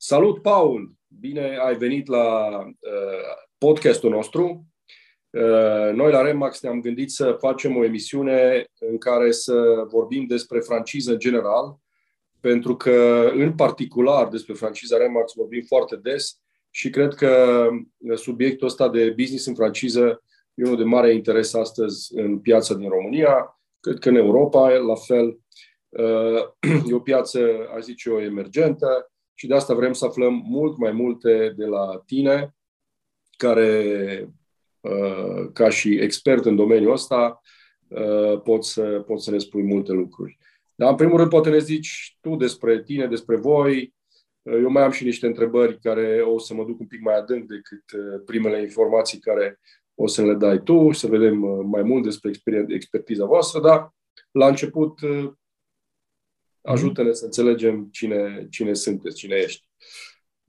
Salut, Paul! Bine ai venit la uh, podcastul nostru. Uh, noi la Remax ne-am gândit să facem o emisiune în care să vorbim despre franciză în general, pentru că, în particular, despre franciza Remax vorbim foarte des și cred că subiectul ăsta de business în franciză e unul de mare interes astăzi în piața din România, cred că în Europa, la fel. Uh, e o piață, aș zice eu, emergentă și de asta vrem să aflăm mult mai multe de la tine, care, uh, ca și expert în domeniul ăsta, uh, poți să, poți să ne spui multe lucruri. Dar, în primul rând, poate ne zici tu despre tine, despre voi. Eu mai am și niște întrebări care o să mă duc un pic mai adânc decât primele informații care o să le dai tu și să vedem mai mult despre expertiza voastră, dar la început ajută-ne să înțelegem cine, cine sunteți, cine ești.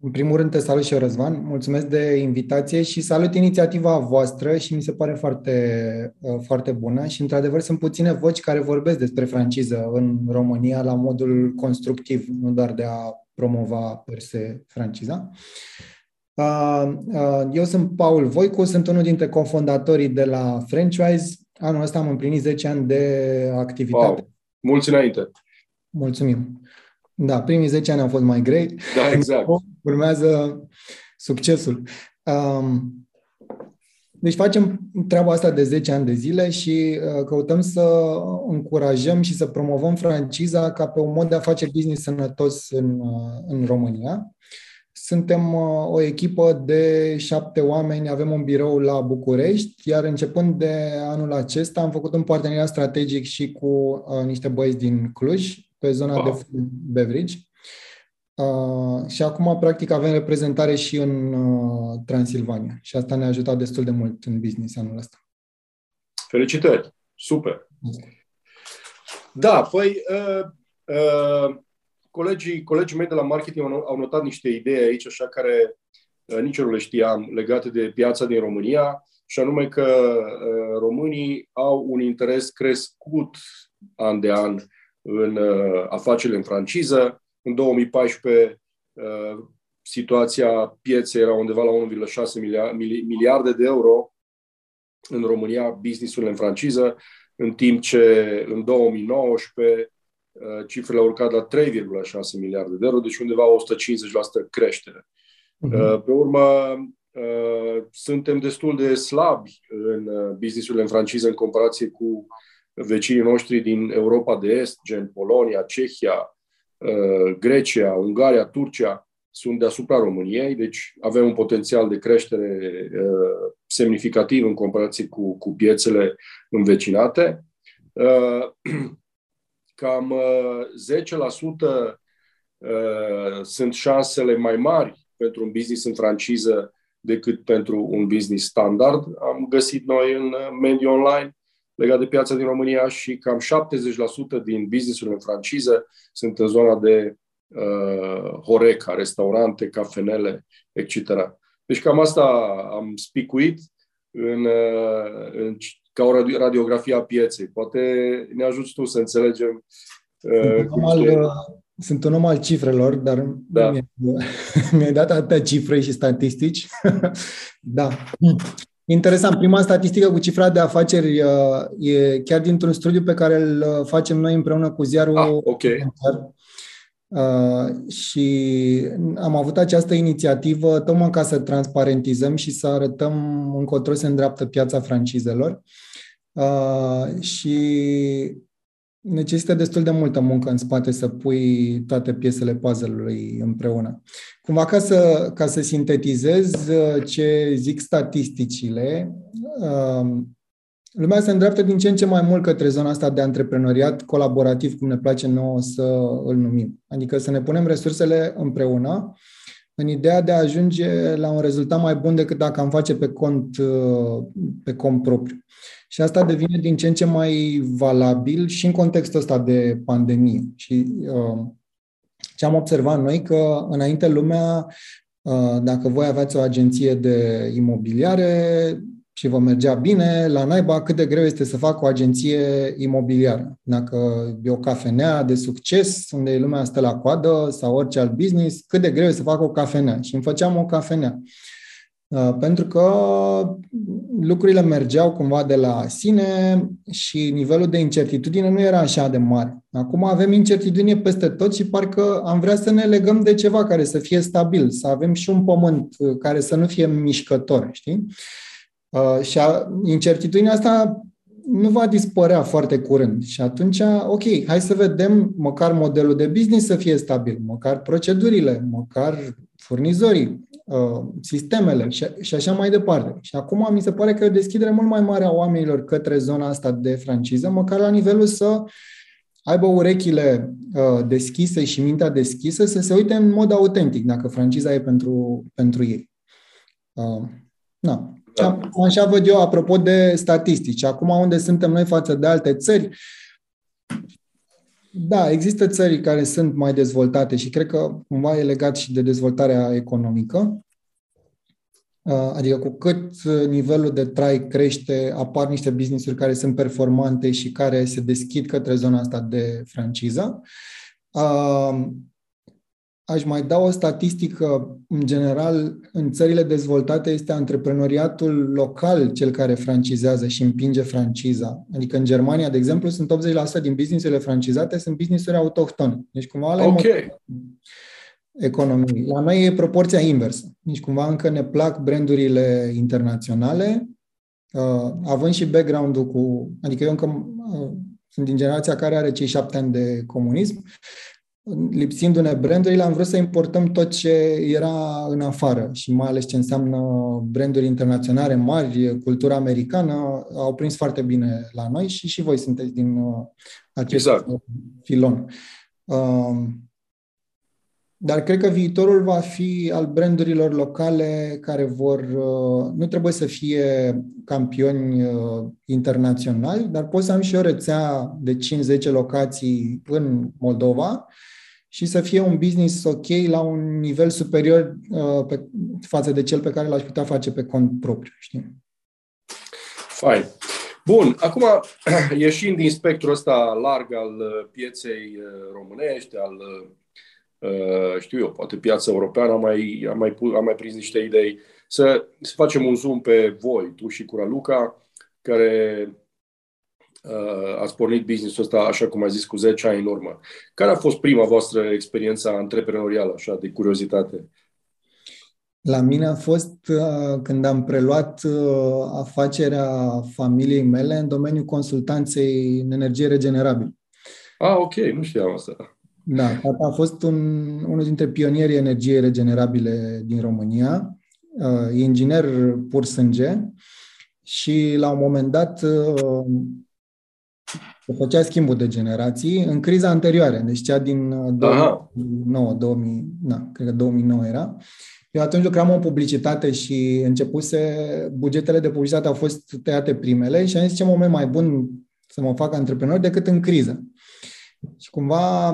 În primul rând te salut și eu, Răzvan. Mulțumesc de invitație și salut inițiativa voastră și mi se pare foarte, uh, foarte bună și într-adevăr sunt puține voci care vorbesc despre franciză în România la modul constructiv, nu doar de a promova per se franciza. Uh, uh, eu sunt Paul Voicu, sunt unul dintre cofondatorii de la Franchise. Anul ăsta am împlinit 10 ani de activitate. Wow. Mulți înainte! Mulțumim. Da, primii 10 ani au fost mai grei. Da, exact. Urmează succesul. Um, deci facem treaba asta de 10 ani de zile și uh, căutăm să încurajăm și să promovăm franciza ca pe un mod de a face business sănătos în, uh, în România. Suntem uh, o echipă de șapte oameni, avem un birou la București, iar începând de anul acesta am făcut un parteneriat strategic și cu uh, niște băieți din Cluj, pe zona wow. de food beverage. Uh, și acum, practic, avem reprezentare și în uh, Transilvania. Și asta ne-a ajutat destul de mult în business anul ăsta. Felicitări! Super! Da, păi, uh, uh, colegii, colegii mei de la marketing au, au notat niște idei aici, așa care uh, nici eu nu le știam, legate de piața din România, și anume că uh, românii au un interes crescut an de an în uh, afacerile în franciză. În 2014 uh, situația pieței era undeva la 1,6 miliarde de euro în România, businessurile în franciză, în timp ce în 2019 uh, cifrele au urcat la 3,6 miliarde de euro, deci undeva 150% creștere. Uh-huh. Pe urmă, uh, suntem destul de slabi în businessurile în franciză în comparație cu vecinii noștri din Europa de Est, gen Polonia, Cehia, uh, Grecia, Ungaria, Turcia, sunt deasupra României, deci avem un potențial de creștere uh, semnificativ în comparație cu, cu piețele învecinate. Uh, cam 10% sunt șansele mai mari pentru un business în franciză decât pentru un business standard. Am găsit noi în mediul online legat de piața din România și cam 70% din businessurile în franciză sunt în zona de uh, Horeca, restaurante, cafenele, etc. Deci cam asta am spicuit în, uh, în, ca o radiografie a pieței. Poate ne ajuți tu să înțelegem uh, sunt, al, uh, sunt un om al cifrelor, dar da. mi-ai, mi dat atâtea cifre și statistici. da. Interesant. Prima statistică cu cifra de afaceri uh, e chiar dintr-un studiu pe care îl uh, facem noi împreună cu ziarul. Ah, ok. Uh, și am avut această inițiativă tocmai ca să transparentizăm și să arătăm încotro se îndreaptă piața francizelor. Uh, și necesită destul de multă muncă în spate să pui toate piesele puzzle-ului împreună. Cumva ca să, ca să sintetizez uh, ce zic statisticile, um, lumea se îndreaptă din ce în ce mai mult către zona asta de antreprenoriat colaborativ, cum ne place nouă să îl numim. Adică să ne punem resursele împreună în ideea de a ajunge la un rezultat mai bun decât dacă am face pe cont, uh, pe cont propriu. Și asta devine din ce în ce mai valabil și în contextul ăsta de pandemie. Și uh, ce am observat noi, că înainte lumea, uh, dacă voi aveați o agenție de imobiliare, și vă mergea bine, la naiba cât de greu este să fac o agenție imobiliară. Dacă e o cafenea de succes, unde lumea stă la coadă sau orice alt business, cât de greu este să fac o cafenea. Și îmi făceam o cafenea. Uh, pentru că lucrurile mergeau cumva de la sine și nivelul de incertitudine nu era așa de mare. Acum avem incertitudine peste tot și parcă am vrea să ne legăm de ceva care să fie stabil, să avem și un pământ uh, care să nu fie mișcător, știi? Uh, și incertitudinea asta nu va dispărea foarte curând. Și atunci, ok, hai să vedem măcar modelul de business să fie stabil, măcar procedurile, măcar furnizorii, uh, sistemele și, și așa mai departe. Și acum mi se pare că e o deschidere mult mai mare a oamenilor către zona asta de franciză, măcar la nivelul să aibă urechile uh, deschise și mintea deschisă să se uite în mod autentic dacă franciza e pentru, pentru ei. Uh, na. Da. Așa văd eu, apropo de statistici. Acum, unde suntem noi față de alte țări, da, există țări care sunt mai dezvoltate și cred că cumva e legat și de dezvoltarea economică. Uh, adică cu cât nivelul de trai crește, apar niște business-uri care sunt performante și care se deschid către zona asta de franciză. Uh, aș mai da o statistică. În general, în țările dezvoltate este antreprenoriatul local cel care francizează și împinge franciza. Adică în Germania, de exemplu, sunt 80% din businessurile francizate sunt businessuri autohtone. Deci cumva la okay. economii. La noi e proporția inversă. Deci cumva încă ne plac brandurile internaționale, uh, având și background-ul cu... Adică eu încă uh, sunt din generația care are cei șapte ani de comunism lipsindu-ne brandurile, am vrut să importăm tot ce era în afară și mai ales ce înseamnă branduri internaționale mari, cultura americană, au prins foarte bine la noi și și voi sunteți din uh, acest exact. filon. Um, dar cred că viitorul va fi al brandurilor locale care vor, uh, nu trebuie să fie campioni uh, internaționali, dar pot să am și o rețea de 5-10 locații în Moldova și să fie un business ok la un nivel superior uh, pe, față de cel pe care l-aș putea face pe cont propriu. Știi? Fain. Bun, acum ieșind din spectrul ăsta larg al uh, pieței uh, românești, al, uh, știu eu, poate piața europeană, am mai, am mai, am mai prins niște idei, să, să facem un zoom pe voi, tu și Curaluca, care uh, ați pornit business-ul ăsta, așa cum ai zis, cu 10 ani în urmă. Care a fost prima voastră experiență antreprenorială, așa, de curiozitate? La mine a fost uh, când am preluat uh, afacerea familiei mele în domeniul consultanței în energie regenerabilă. Ah, ok, nu știam asta. Da, tata a fost un, unul dintre pionierii energiei regenerabile din România, uh, inginer pur sânge și la un moment dat uh, se făcea schimbul de generații în criza anterioară, deci cea din 2009, uh, 2000, na, cred că 2009 era. Eu atunci lucram în publicitate și începuse, bugetele de publicitate au fost tăiate primele și am zis ce moment mai bun să mă fac antreprenor decât în criză. Și cumva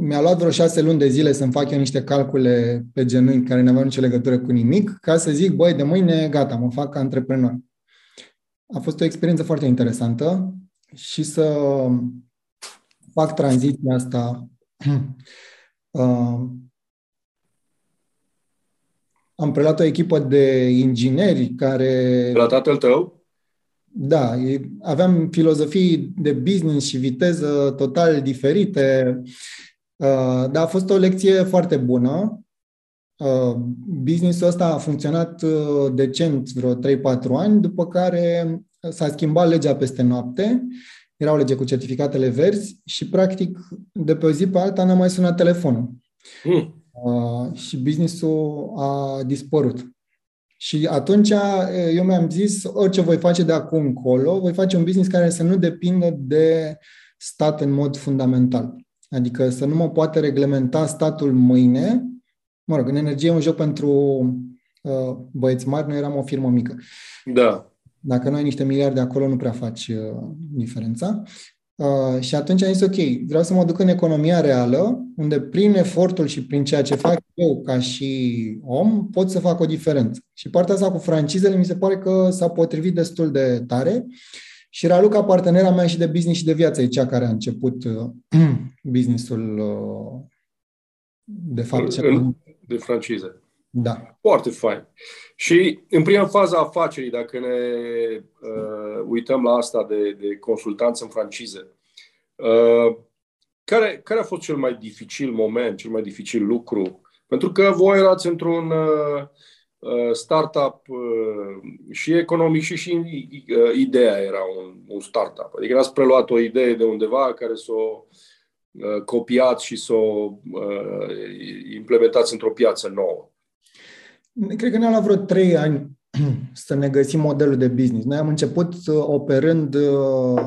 mi-a luat vreo șase luni de zile să-mi fac eu niște calcule pe genunchi care nu aveau nicio legătură cu nimic, ca să zic, băi, de mâine, gata, mă fac antreprenor. A fost o experiență foarte interesantă și să fac tranziția asta. Uh, am preluat o echipă de ingineri care... La tatăl tău? Da, aveam filozofii de business și viteză total diferite, uh, dar a fost o lecție foarte bună. Uh, businessul ăsta a funcționat decent vreo 3-4 ani, după care s-a schimbat legea peste noapte, era o lege cu certificatele verzi și, practic, de pe o zi pe alta n-a mai sunat telefonul. Mm. Uh, și businessul a dispărut. Și atunci eu mi-am zis, orice voi face de acum încolo, voi face un business care să nu depindă de stat în mod fundamental. Adică să nu mă poate reglementa statul mâine. Mă rog, în energie e un joc pentru uh, băieți mari, noi eram o firmă mică. Da. Dacă nu ai niște miliarde acolo, nu prea faci uh, diferența. Uh, și atunci am zis, ok, vreau să mă duc în economia reală, unde prin efortul și prin ceea ce fac eu ca și om, pot să fac o diferență. Și partea asta cu francizele mi se pare că s-a potrivit destul de tare. Și Raluca, partenera mea și de business și de viață, e cea care a început uh, businessul uh, de fapt. În, de francize. Da. Foarte fain. Și în prima fază a afacerii, dacă ne uh, uităm la asta de, de consultanță în francize, uh, care, care a fost cel mai dificil moment, cel mai dificil lucru? Pentru că voi erați într-un uh, uh startup uh, și economic și, și uh, ideea era un, un startup. Adică ați preluat o idee de undeva care să o uh, copiați și să o uh, implementați într-o piață nouă. Cred că ne-a luat vreo trei ani să ne găsim modelul de business. Noi am început uh, operând, uh,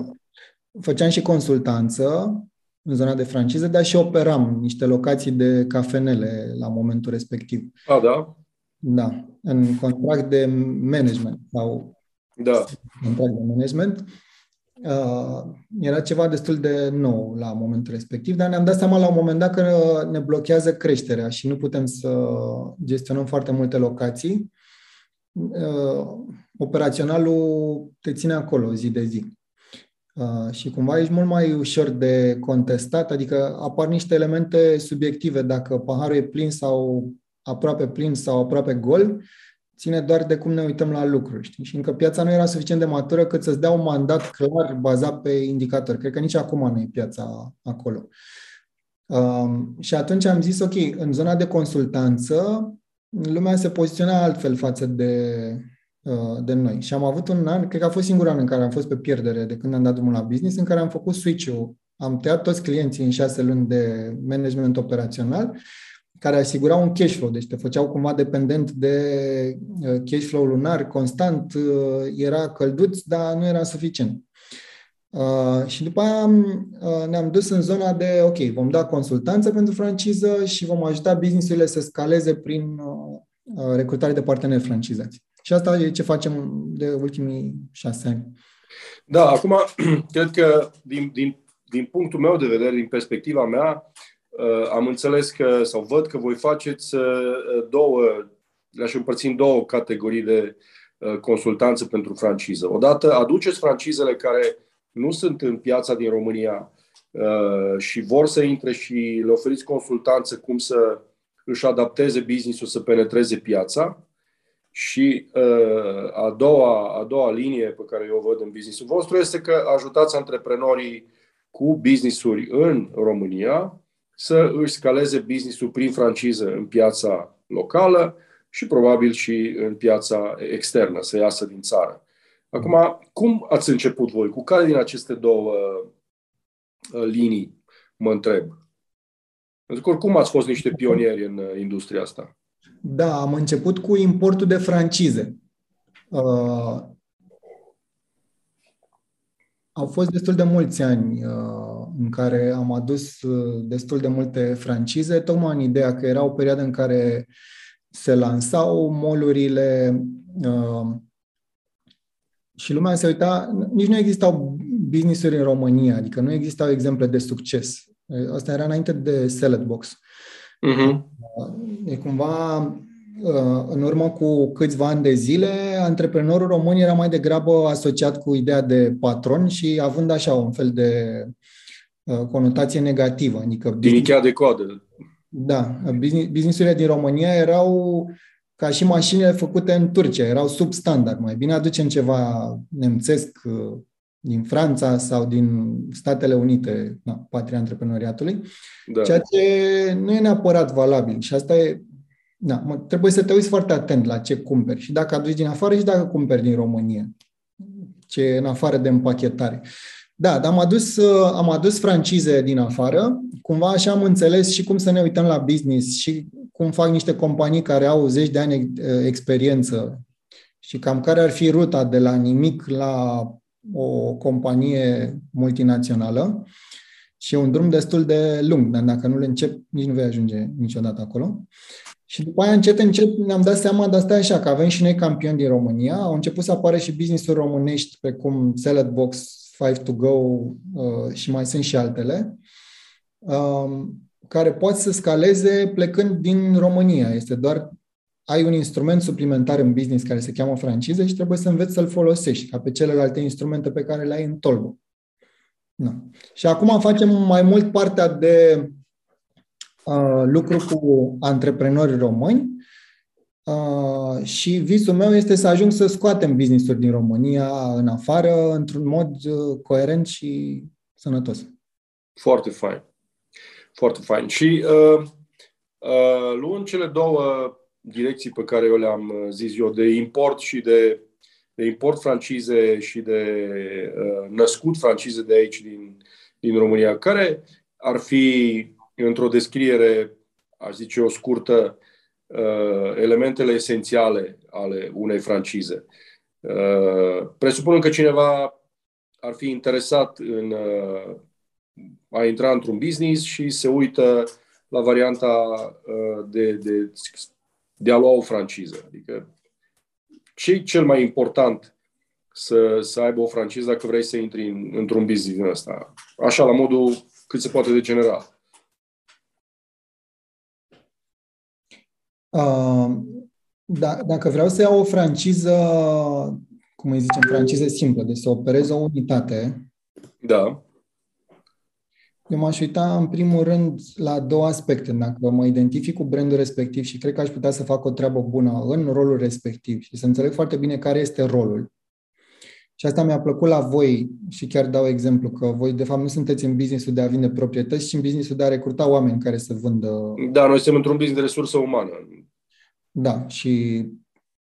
făceam și consultanță în zona de franciză, dar și operam niște locații de cafenele la momentul respectiv. A, da? Da, în contract de management sau da. contract de management. Uh, era ceva destul de nou la momentul respectiv, dar ne-am dat seama la un moment dat că ne blochează creșterea și nu putem să gestionăm foarte multe locații. Uh, operaționalul te ține acolo zi de zi. Uh, și cumva ești mult mai ușor de contestat, adică apar niște elemente subiective, dacă paharul e plin sau aproape plin sau aproape gol, ține doar de cum ne uităm la lucruri. Știi? Și încă piața nu era suficient de matură cât să-ți dea un mandat clar bazat pe indicatori. Cred că nici acum nu e piața acolo. Um, și atunci am zis, ok, în zona de consultanță, lumea se poziționa altfel față de, uh, de noi. Și am avut un an, cred că a fost singurul an în care am fost pe pierdere de când am dat drumul la business, în care am făcut switch-ul. Am tăiat toți clienții în șase luni de management operațional care asigurau un cash flow, deci te făceau cumva dependent de uh, cash flow lunar constant, uh, era călduț, dar nu era suficient. Uh, și după aia uh, ne-am dus în zona de, ok, vom da consultanță pentru franciză și vom ajuta businessurile să scaleze prin uh, uh, recrutare de parteneri francizați. Și asta e ce facem de ultimii șase ani. Da, acum, cred că din, din, din punctul meu de vedere, din perspectiva mea, Uh, am înțeles că, sau văd că voi faceți uh, două, le-aș împărți în două categorii de uh, consultanță pentru franciză. Odată, aduceți francizele care nu sunt în piața din România și vor să intre și le oferiți consultanță cum să își adapteze business-ul să penetreze piața. Și a doua, a doua linie pe care eu o văd în business-ul vostru este că ajutați antreprenorii cu business-uri în România să își scaleze business-ul prin franciză în piața locală și probabil și în piața externă, să iasă din țară. Acum, cum ați început voi? Cu care din aceste două uh, linii mă întreb? Pentru că oricum ați fost niște pionieri în uh, industria asta. Da, am început cu importul de francize. Uh, au fost destul de mulți ani uh, în care am adus uh, destul de multe francize, tocmai în ideea că era o perioadă în care se lansau molurile uh, și lumea se uita, nici nu existau business-uri în România, adică nu existau exemple de succes. Asta era înainte de Selletbox. Uh-huh. E cumva Uh, în urmă cu câțiva ani de zile, antreprenorul român era mai degrabă asociat cu ideea de patron și având așa un fel de uh, conotație negativă. Adică din de codă. Da, businessurile din România erau ca și mașinile făcute în Turcia, erau substandard. Mai bine aducem ceva nemțesc uh, din Franța sau din Statele Unite, na, patria antreprenoriatului, da. ceea ce nu e neapărat valabil. Și asta e da, mă, trebuie să te uiți foarte atent la ce cumperi și dacă aduci din afară și dacă cumperi din România. Ce e în afară de împachetare. Da, dar am adus, uh, am adus francize din afară, cumva așa am înțeles și cum să ne uităm la business și cum fac niște companii care au zeci de ani uh, experiență și cam care ar fi ruta de la nimic la o companie multinațională și e un drum destul de lung, dar dacă nu le încep, nici nu vei ajunge niciodată acolo. Și după aia, încet, încet, ne-am dat seama de asta așa, că avem și noi campioni din România. Au început să apară și business-uri românești, precum Salad Box, Five to Go uh, și mai sunt și altele, um, care pot să scaleze plecând din România. Este doar ai un instrument suplimentar în business care se cheamă franciză și trebuie să înveți să-l folosești, ca pe celelalte instrumente pe care le ai în tolbă. Da. Și acum facem mai mult partea de uh, lucru cu antreprenori români uh, și visul meu este să ajung să scoatem business-uri din România în afară într-un mod uh, coerent și sănătos. Foarte fain. Foarte fain. Și uh, uh, luând cele două direcții pe care eu le-am uh, zis eu, de import și de, de import francize și de uh, născut francize de aici din, din România, care ar fi, într-o descriere, aș zice o scurtă, uh, elementele esențiale ale unei francize. Uh, presupun că cineva ar fi interesat în uh, a intra într-un business și se uită la varianta uh, de, de de a lua o franciză. Adică ce e cel mai important să, să aibă o franciză dacă vrei să intri în, într-un business din ăsta? Așa, la modul cât se poate de general. Da, dacă vreau să iau o franciză, cum îi zicem, franciză simplă, deci să operez o unitate, da. Eu m-aș uita în primul rând la două aspecte. Dacă mă identific cu brandul respectiv și cred că aș putea să fac o treabă bună în rolul respectiv și să înțeleg foarte bine care este rolul. Și asta mi-a plăcut la voi și chiar dau exemplu că voi de fapt nu sunteți în businessul de a vinde proprietăți, ci în businessul de a recruta oameni care să vândă... Da, noi suntem într-un business de resursă umană. Da, și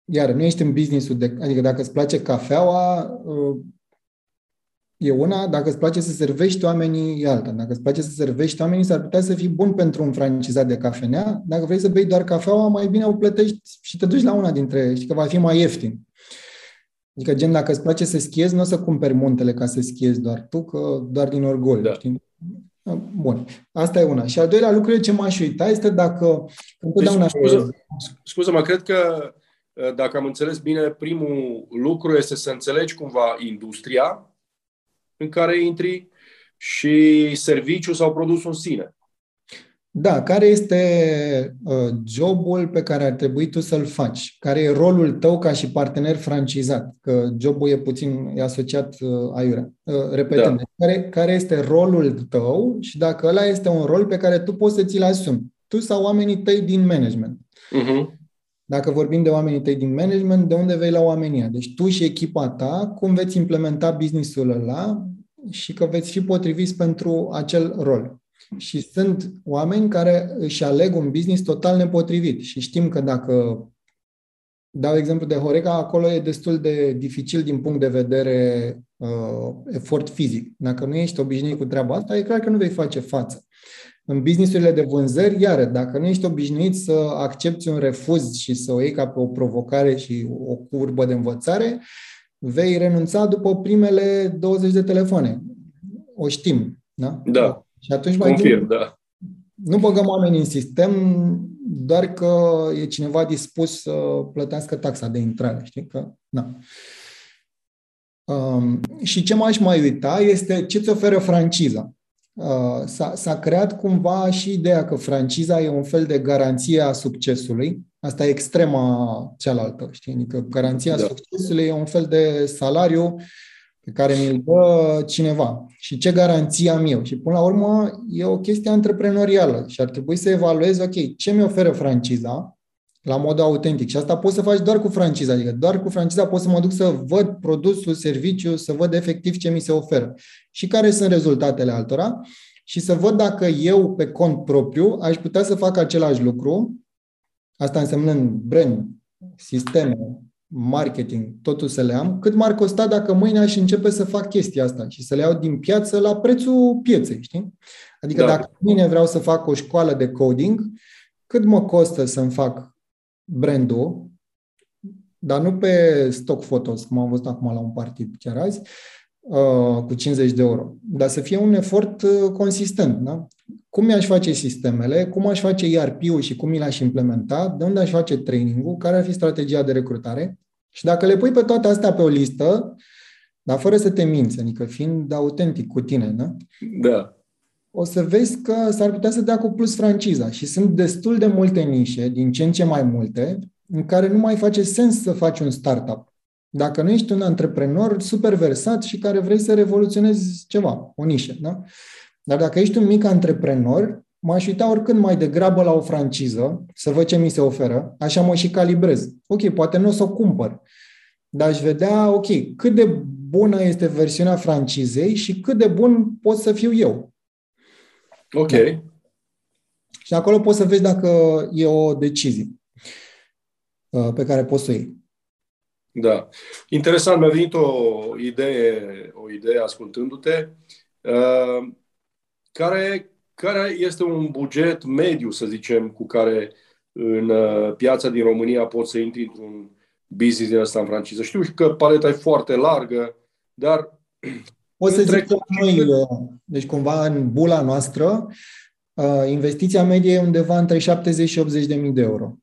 iar nu ești în businessul de... Adică dacă îți place cafeaua, e una, dacă îți place să servești oamenii, e alta. Dacă îți place să servești oamenii, s-ar putea să fii bun pentru un francizat de cafenea. Dacă vrei să bei doar cafeaua, mai bine o plătești și te duci la una dintre, știi că va fi mai ieftin. Adică, gen, dacă îți place să schiezi, nu o să cumperi muntele ca să schiezi doar tu, că doar din orgol. Da. Știi? Bun, asta e una. Și al doilea lucru ce m-aș uita este dacă... Deci, scuză, scuză-mă, cred că dacă am înțeles bine, primul lucru este să înțelegi cumva industria, în care intri și serviciul sau produsul în sine. Da, care este uh, jobul pe care ar trebui tu să-l faci? Care e rolul tău ca și partener francizat? Că jobul e puțin e asociat uh, aiurea. Uh, repetând, da. care, care este rolul tău și dacă ăla este un rol pe care tu poți să ți-l asumi, tu sau oamenii tăi din management. Uh-huh. Dacă vorbim de oamenii tăi din management, de unde vei la oamenia? Deci tu și echipa ta, cum veți implementa businessul ăla și că veți fi potriviți pentru acel rol. Și sunt oameni care își aleg un business total nepotrivit și știm că dacă dau exemplu de Horeca, acolo e destul de dificil din punct de vedere uh, efort fizic. Dacă nu ești obișnuit cu treaba asta, e clar că nu vei face față. În businessurile de vânzări, iară, dacă nu ești obișnuit să accepti un refuz și să o iei ca pe o provocare și o curbă de învățare, vei renunța după primele 20 de telefoane. O știm, da? Da. Și atunci mai Confirm, da. Nu băgăm oameni în sistem doar că e cineva dispus să plătească taxa de intrare, știi? Că, da. Um, și ce m-aș mai uita este ce ți oferă franciza. Uh, s-a, s-a creat cumva și ideea că franciza e un fel de garanție a succesului. Asta e extrema cealaltă, știi? Adică garanția da. succesului e un fel de salariu pe care mi-l dă cineva. Și ce garanție am eu? Și până la urmă e o chestie antreprenorială și ar trebui să evaluezi, ok, ce mi oferă franciza la mod autentic. Și asta poți să faci doar cu franciza, adică doar cu franciza pot să mă duc să văd produsul, serviciu, să văd efectiv ce mi se oferă și care sunt rezultatele altora și să văd dacă eu pe cont propriu aș putea să fac același lucru, asta însemnând brand, sisteme, marketing, totul să le am, cât m-ar costa dacă mâine aș începe să fac chestia asta și să le iau din piață la prețul pieței, știi? Adică da. dacă mâine vreau să fac o școală de coding, cât mă costă să-mi fac brandul, dar nu pe stock photos, cum am văzut acum la un partid chiar azi, uh, cu 50 de euro, dar să fie un efort uh, consistent. Da? Cum mi-aș face sistemele, cum aș face ERP-ul și cum mi l-aș implementa, de unde aș face training-ul, care ar fi strategia de recrutare și dacă le pui pe toate astea pe o listă, dar fără să te minți, adică fiind autentic cu tine, da? Da. O să vezi că s-ar putea să dea cu plus franciza și sunt destul de multe nișe, din ce în ce mai multe, în care nu mai face sens să faci un startup. Dacă nu ești un antreprenor super versat și care vrei să revoluționezi ceva, o nișă, da? Dar dacă ești un mic antreprenor, m-aș uita oricând mai degrabă la o franciză, să văd ce mi se oferă, așa mă și calibrez. Ok, poate nu o să o cumpăr, dar aș vedea, ok, cât de bună este versiunea francizei și cât de bun pot să fiu eu. Ok. Da. Și acolo poți să vezi dacă e o decizie uh, pe care poți să o iei. Da. Interesant, mi-a venit o idee, o idee ascultându-te. Uh, care, care este un buget mediu, să zicem, cu care în uh, piața din România poți să intri într-un business din ăsta în franciză? Știu că paleta e foarte largă, dar... O să zic că noi, uh, deci cumva în bula noastră, uh, investiția medie e undeva între 70 și 80 de mii de euro.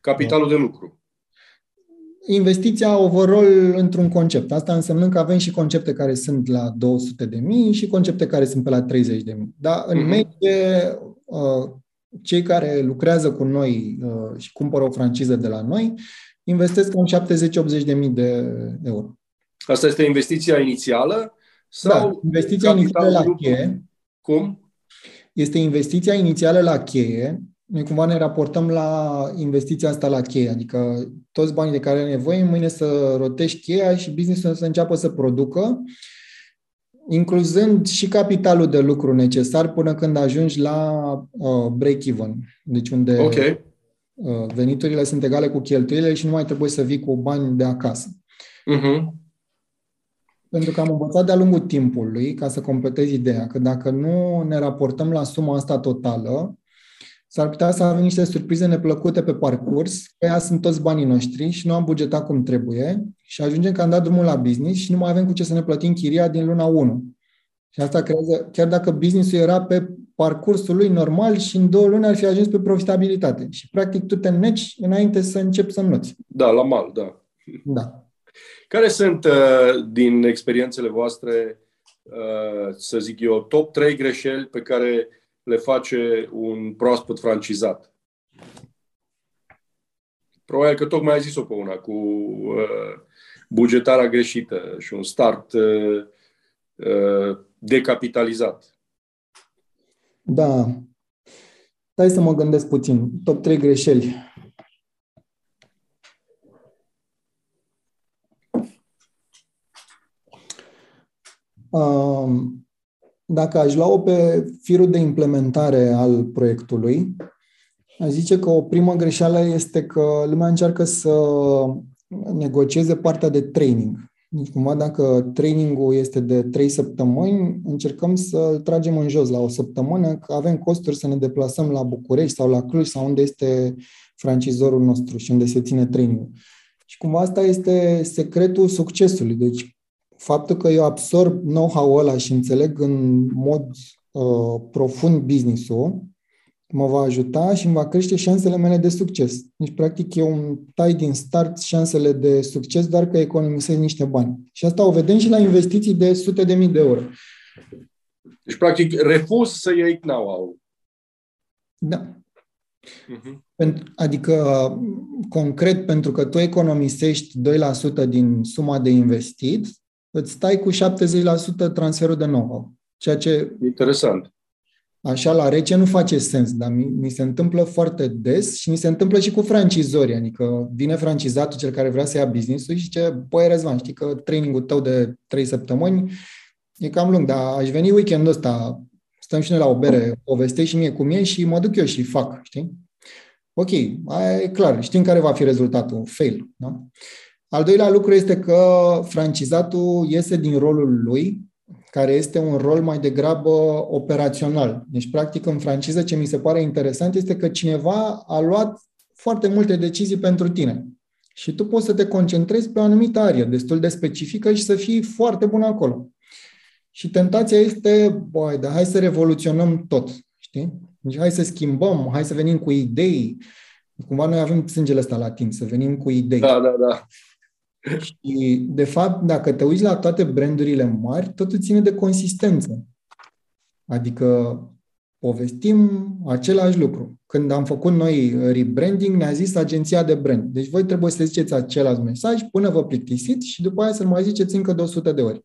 Capitalul de lucru investiția overall într-un concept. Asta înseamnă că avem și concepte care sunt la 200 de mii și concepte care sunt pe la 30 de mii. Dar în uh-huh. medie, uh, cei care lucrează cu noi uh, și cumpără o franciză de la noi, investesc în 70-80 de mii de euro. Asta este investiția inițială? Sau da, investiția inițială la cheie. Cum? Este investiția inițială la cheie noi cumva ne raportăm la investiția asta la cheie, adică toți banii de care ai nevoie, mâine să rotești cheia și businessul să înceapă să producă, incluzând și capitalul de lucru necesar până când ajungi la uh, break-even, deci unde okay. uh, veniturile sunt egale cu cheltuielile și nu mai trebuie să vii cu bani de acasă. Uh-huh. Pentru că am învățat de-a lungul timpului, ca să completez ideea, că dacă nu ne raportăm la suma asta totală, s-ar putea să avem niște surprize neplăcute pe parcurs, că ea sunt toți banii noștri și nu am bugetat cum trebuie și ajungem că am dat drumul la business și nu mai avem cu ce să ne plătim chiria din luna 1. Și asta creează, chiar dacă businessul era pe parcursul lui normal și în două luni ar fi ajuns pe profitabilitate. Și practic tu te neci înainte să începi să înnoți. Da, la mal, da. Da. Care sunt, uh, din experiențele voastre, uh, să zic eu, top 3 greșeli pe care le face un proaspăt francizat. Probabil că tocmai ai zis-o pe una, cu uh, bugetarea greșită și un start uh, uh, decapitalizat. Da. Hai să mă gândesc puțin. Top 3 greșeli. Um, dacă aș lua-o pe firul de implementare al proiectului, aș zice că o primă greșeală este că lumea încearcă să negocieze partea de training. Deci, cumva, dacă trainingul este de trei săptămâni, încercăm să-l tragem în jos la o săptămână, că avem costuri să ne deplasăm la București sau la Cluj sau unde este francizorul nostru și unde se ține trainingul. Și cumva asta este secretul succesului. Deci faptul că eu absorb know-how-ul ăla și înțeleg în mod uh, profund business-ul, mă va ajuta și îmi va crește șansele mele de succes. Deci, practic, eu îmi tai din start șansele de succes doar că economisesc niște bani. Și asta o vedem și la investiții de sute de mii de euro. Deci, practic, refuz să iei know-how. Da. Uh-huh. Adică, concret, pentru că tu economisești 2% din suma de investit, îți stai cu 70% transferul de know-how. Ceea ce... Interesant. Așa la rece nu face sens, dar mi, mi se întâmplă foarte des și mi se întâmplă și cu francizorii. Adică vine francizatul, cel care vrea să ia business-ul și zice, băi Răzvan, știi că trainingul tău de 3 săptămâni e cam lung, dar aș veni weekendul ăsta, stăm și noi la o bere, povestești și mie cum e și mă duc eu și fac, știi? Ok, aia e clar, știm care va fi rezultatul, fail, da? Al doilea lucru este că francizatul iese din rolul lui, care este un rol mai degrabă operațional. Deci, practic, în franciză, ce mi se pare interesant este că cineva a luat foarte multe decizii pentru tine. Și tu poți să te concentrezi pe o anumită arie destul de specifică și să fii foarte bun acolo. Și tentația este, băi, dar hai să revoluționăm tot, știi? Deci hai să schimbăm, hai să venim cu idei. Cumva noi avem sângele ăsta latin, să venim cu idei. Da, da, da. Și, de fapt, dacă te uiți la toate brandurile mari, totul ține de consistență. Adică povestim același lucru. Când am făcut noi rebranding, ne-a zis agenția de brand. Deci voi trebuie să ziceți același mesaj până vă plictisiți și după aia să mai ziceți încă de 100 de ori.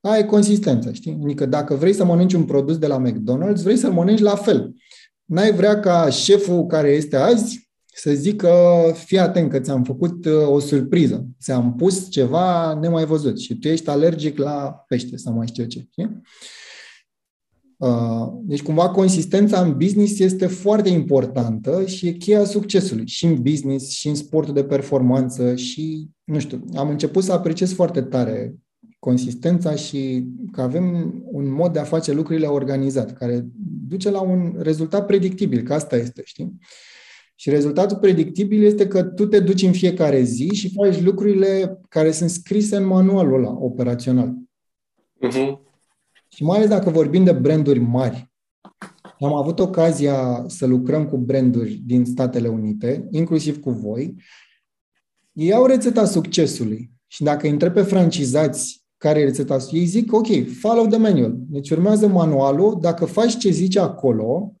Aia e consistența, știi? Adică dacă vrei să mănânci un produs de la McDonald's, vrei să-l mănânci la fel. N-ai vrea ca șeful care este azi să zică, fii atent că ți-am făcut uh, o surpriză, ți-am pus ceva nemai văzut și tu ești alergic la pește sau mai știu ce. Știi? Uh, deci, cumva, consistența în business este foarte importantă și e cheia succesului. Și în business, și în sportul de performanță și, nu știu, am început să apreciez foarte tare consistența și că avem un mod de a face lucrurile organizat, care duce la un rezultat predictibil, că asta este, știi? Și rezultatul predictibil este că tu te duci în fiecare zi și faci lucrurile care sunt scrise în manualul ăla operațional. Uh-huh. Și mai ales dacă vorbim de branduri mari. Am avut ocazia să lucrăm cu branduri din Statele Unite, inclusiv cu voi. Ei au rețeta succesului. Și dacă intre pe francizați care e rețeta, ei zic, ok, follow the manual. Deci urmează manualul, dacă faci ce zice acolo,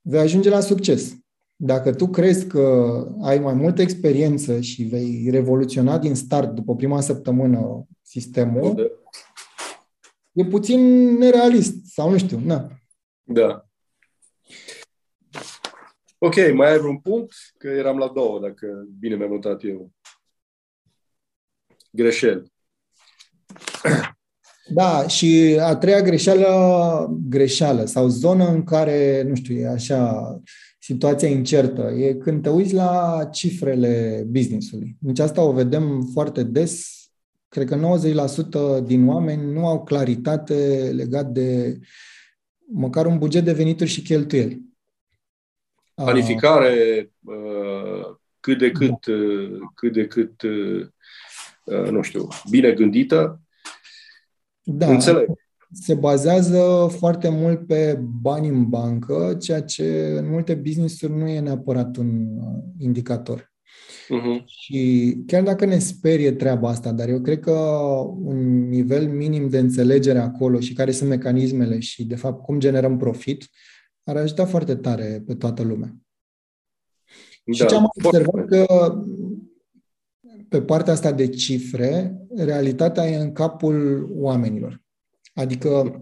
vei ajunge la succes. Dacă tu crezi că ai mai multă experiență și vei revoluționa din start după prima săptămână sistemul, e puțin nerealist sau nu știu, na. Da. Ok, mai ai un punct? Că eram la două, dacă bine mi-am notat eu. Greșel. Da, și a treia greșeală, greșeală sau zonă în care, nu știu, e așa situația incertă, e când te uiți la cifrele business-ului. Deci asta o vedem foarte des. Cred că 90% din oameni nu au claritate legat de măcar un buget de venituri și cheltuieli. Planificare cât de cât, da. cât de cât, nu știu, bine gândită. Da. Înțeleg se bazează foarte mult pe bani în bancă, ceea ce în multe business-uri nu e neapărat un uh, indicator. Uh-huh. Și chiar dacă ne sperie treaba asta, dar eu cred că un nivel minim de înțelegere acolo și care sunt mecanismele și, de fapt, cum generăm profit, ar ajuta foarte tare pe toată lumea. Da, și ce am observat că pe partea asta de cifre, realitatea e în capul oamenilor. Adică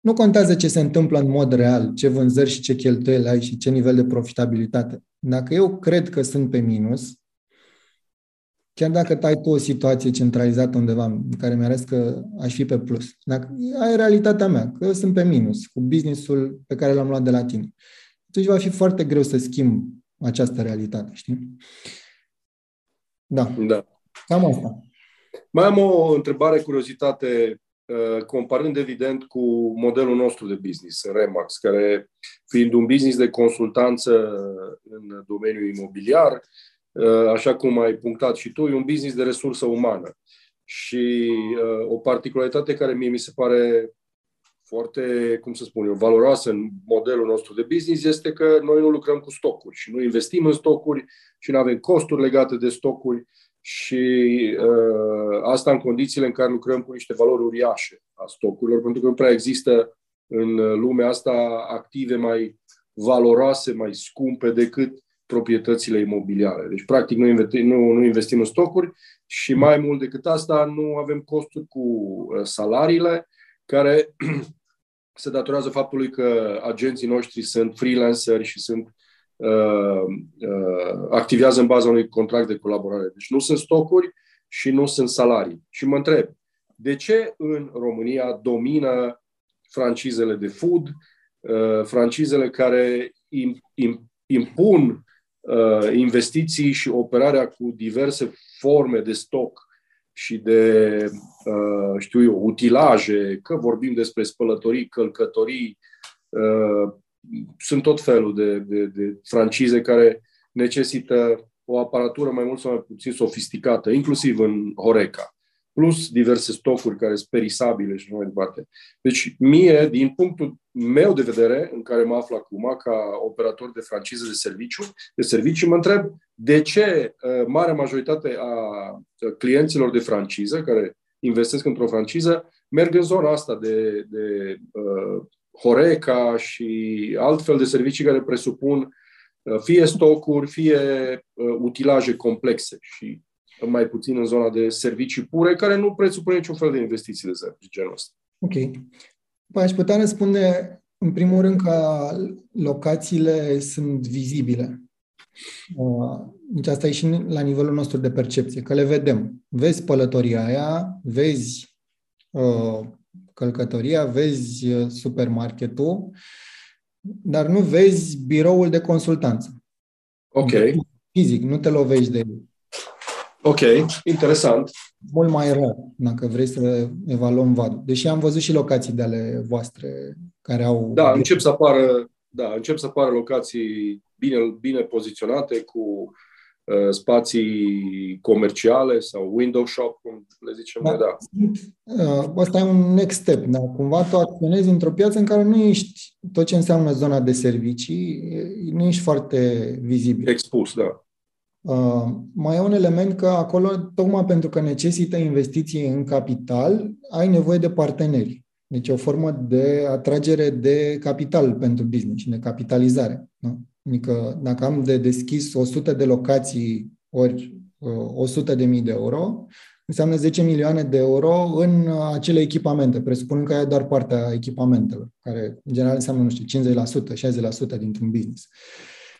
nu contează ce se întâmplă în mod real, ce vânzări și ce cheltuieli ai și ce nivel de profitabilitate. Dacă eu cred că sunt pe minus, chiar dacă tai tu o situație centralizată undeva în care mi arăți că aș fi pe plus, dacă ai realitatea mea, că eu sunt pe minus cu businessul pe care l-am luat de la tine, atunci va fi foarte greu să schimb această realitate, știi? Da. Da. Cam asta. Mai am o întrebare, curiozitate, uh, comparând evident cu modelul nostru de business, Remax, care fiind un business de consultanță în domeniul imobiliar, uh, așa cum ai punctat și tu, e un business de resursă umană. Și uh, o particularitate care mie mi se pare foarte, cum să spun eu, valoroasă în modelul nostru de business este că noi nu lucrăm cu stocuri și nu investim în stocuri și nu avem costuri legate de stocuri și uh, asta în condițiile în care lucrăm cu niște valori uriașe a stocurilor, pentru că nu prea există în lumea asta active mai valoroase, mai scumpe decât proprietățile imobiliare. Deci, practic, nu investim, nu, nu investim în stocuri și mai mult decât asta, nu avem costuri cu uh, salariile, care se datorează faptului că agenții noștri sunt freelanceri și sunt Uh, uh, activează în baza unui contract de colaborare. Deci nu sunt stocuri și nu sunt salarii. Și mă întreb, de ce în România domină francizele de food, uh, francizele care impun investiții și operarea cu diverse forme de stoc și de, știu eu, utilaje, că vorbim despre spălătorii, călcătorii, sunt tot felul de, de, de francize care necesită o aparatură mai mult sau mai puțin sofisticată, inclusiv în Horeca. plus diverse stocuri care sunt perisabile și mai departe. Deci, mie, din punctul meu de vedere, în care mă aflu acum, ca operator de franciză de serviciu, de serviciu, mă întreb de ce uh, marea majoritate a clienților de franciză, care investesc într-o franciză, merg în zona asta de, de uh, Horeca și altfel de servicii care presupun uh, fie stocuri, fie uh, utilaje complexe și mai puțin în zona de servicii pure, care nu presupune niciun fel de investiții de genul ăsta. Ok. Păi aș putea răspunde, în primul rând, că locațiile sunt vizibile. Uh, deci asta e și la nivelul nostru de percepție, că le vedem. Vezi pălătoria aia, vezi uh, călcătoria, vezi uh, supermarketul, dar nu vezi biroul de consultanță. Ok. Fizic, nu te lovești de el. Ok, interesant. Mult mai rar, dacă vrei să evaluăm vadul. Deși am văzut și locații de ale voastre care au... Da, încep să apară, da, încep să apară locații bine, bine poziționate cu uh, spații comerciale sau window shop, cum le zicem da. noi, da. Uh, asta e un next step. Da? Cumva tu acționezi într-o piață în care nu ești tot ce înseamnă zona de servicii, nu ești foarte vizibil. Expus, da. Uh, mai e un element că acolo, tocmai pentru că necesită investiții în capital, ai nevoie de parteneri. Deci o formă de atragere de capital pentru business și de capitalizare. Nu? Adică dacă am de deschis 100 de locații ori 100 uh, de mii de euro, înseamnă 10 milioane de euro în acele echipamente, presupunând că ai doar partea echipamentelor, care în general înseamnă, nu știu, 50%, 60% dintr-un business.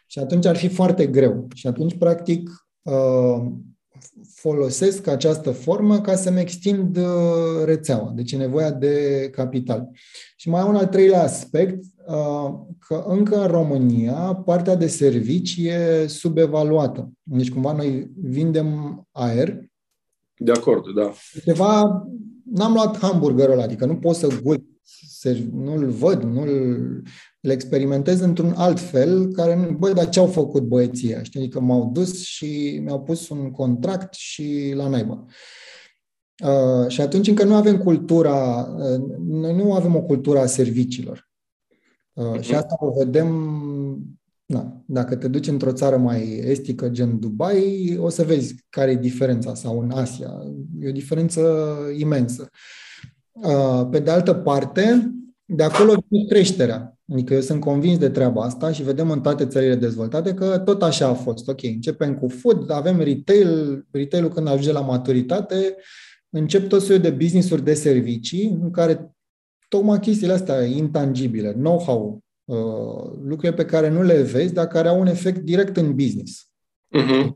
Și atunci ar fi foarte greu. Și atunci, practic, uh, folosesc această formă ca să-mi extind uh, rețeaua. Deci e nevoia de capital. Și mai un al treilea aspect, uh, că încă în România partea de servicii e subevaluată. Deci cumva noi vindem aer. De acord, da. Ceva, n-am luat hamburgerul ăla, adică nu pot să gust, nu-l văd, nu-l le experimentez într-un alt fel, care nu, băi, dar ce au făcut băieții ăștia? Adică m-au dus și mi-au pus un contract și la naiba. Uh, și atunci încă nu avem cultura, uh, noi nu avem o cultură a serviciilor. Uh, uh-huh. Și asta o vedem, na, dacă te duci într-o țară mai estică, gen Dubai, o să vezi care e diferența, sau în Asia. E o diferență imensă. Uh, pe de altă parte, de acolo vine creșterea. Adică eu sunt convins de treaba asta și vedem în toate țările dezvoltate că tot așa a fost. Ok, începem cu food, avem retail, retail-ul când ajunge la maturitate, încep tot soiul de business-uri de servicii în care tocmai chestiile astea intangibile, know-how, uh, lucruri pe care nu le vezi, dar care au un efect direct în business. Uh-huh.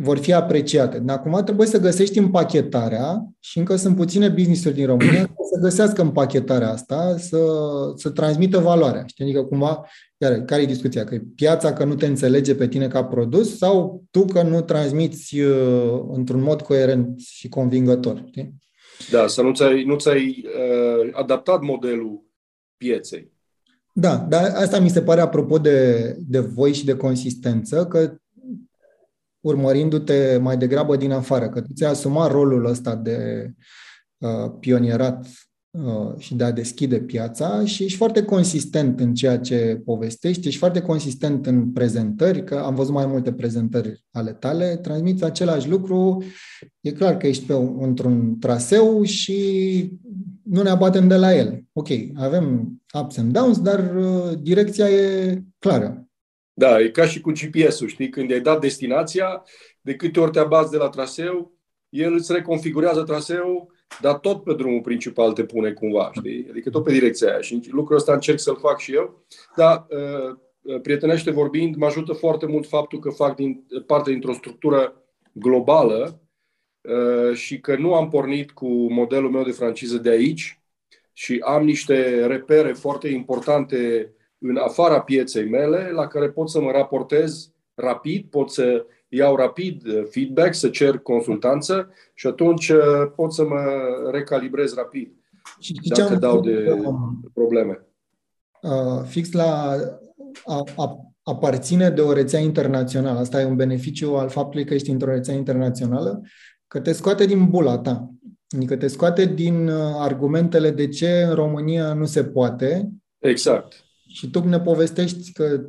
Vor fi apreciate. Dar acum trebuie să găsești împachetarea și încă sunt puține business-uri din România să găsească împachetarea asta, să, să transmită valoarea. Știi? Adică cumva, iar, care e discuția? Că piața că nu te înțelege pe tine ca produs sau tu că nu transmiți uh, într-un mod coerent și convingător? Știi? Da, să nu ți-ai, nu ți-ai uh, adaptat modelul pieței. Da, dar asta mi se pare apropo de, de voi și de consistență, că urmărindu-te mai degrabă din afară, că tu ți-ai asumat rolul ăsta de uh, pionierat Uh, și de a deschide piața și ești foarte consistent în ceea ce povestești, ești foarte consistent în prezentări, că am văzut mai multe prezentări ale tale, transmiți același lucru, e clar că ești pe, într-un traseu și nu ne abatem de la el. Ok, avem ups and downs, dar uh, direcția e clară. Da, e ca și cu GPS-ul, știi? Când ai dat destinația, de câte ori te abați de la traseu, el îți reconfigurează traseul dar tot pe drumul principal te pune cumva, știi? Adică tot pe direcția aia. Și lucrul ăsta încerc să-l fac și eu. Dar, uh, uh, prietenește vorbind, mă ajută foarte mult faptul că fac din, parte dintr-o structură globală uh, și că nu am pornit cu modelul meu de franciză de aici și am niște repere foarte importante în afara pieței mele la care pot să mă raportez rapid, pot să iau rapid uh, feedback, să cer consultanță și atunci uh, pot să mă recalibrez rapid și dacă dau de probleme. Uh, fix la a, a, aparține de o rețea internațională. Asta e un beneficiu al faptului că ești într-o rețea internațională. că te scoate din bula ta. Adică te scoate din uh, argumentele de ce în România nu se poate. Exact. Și tu ne povestești că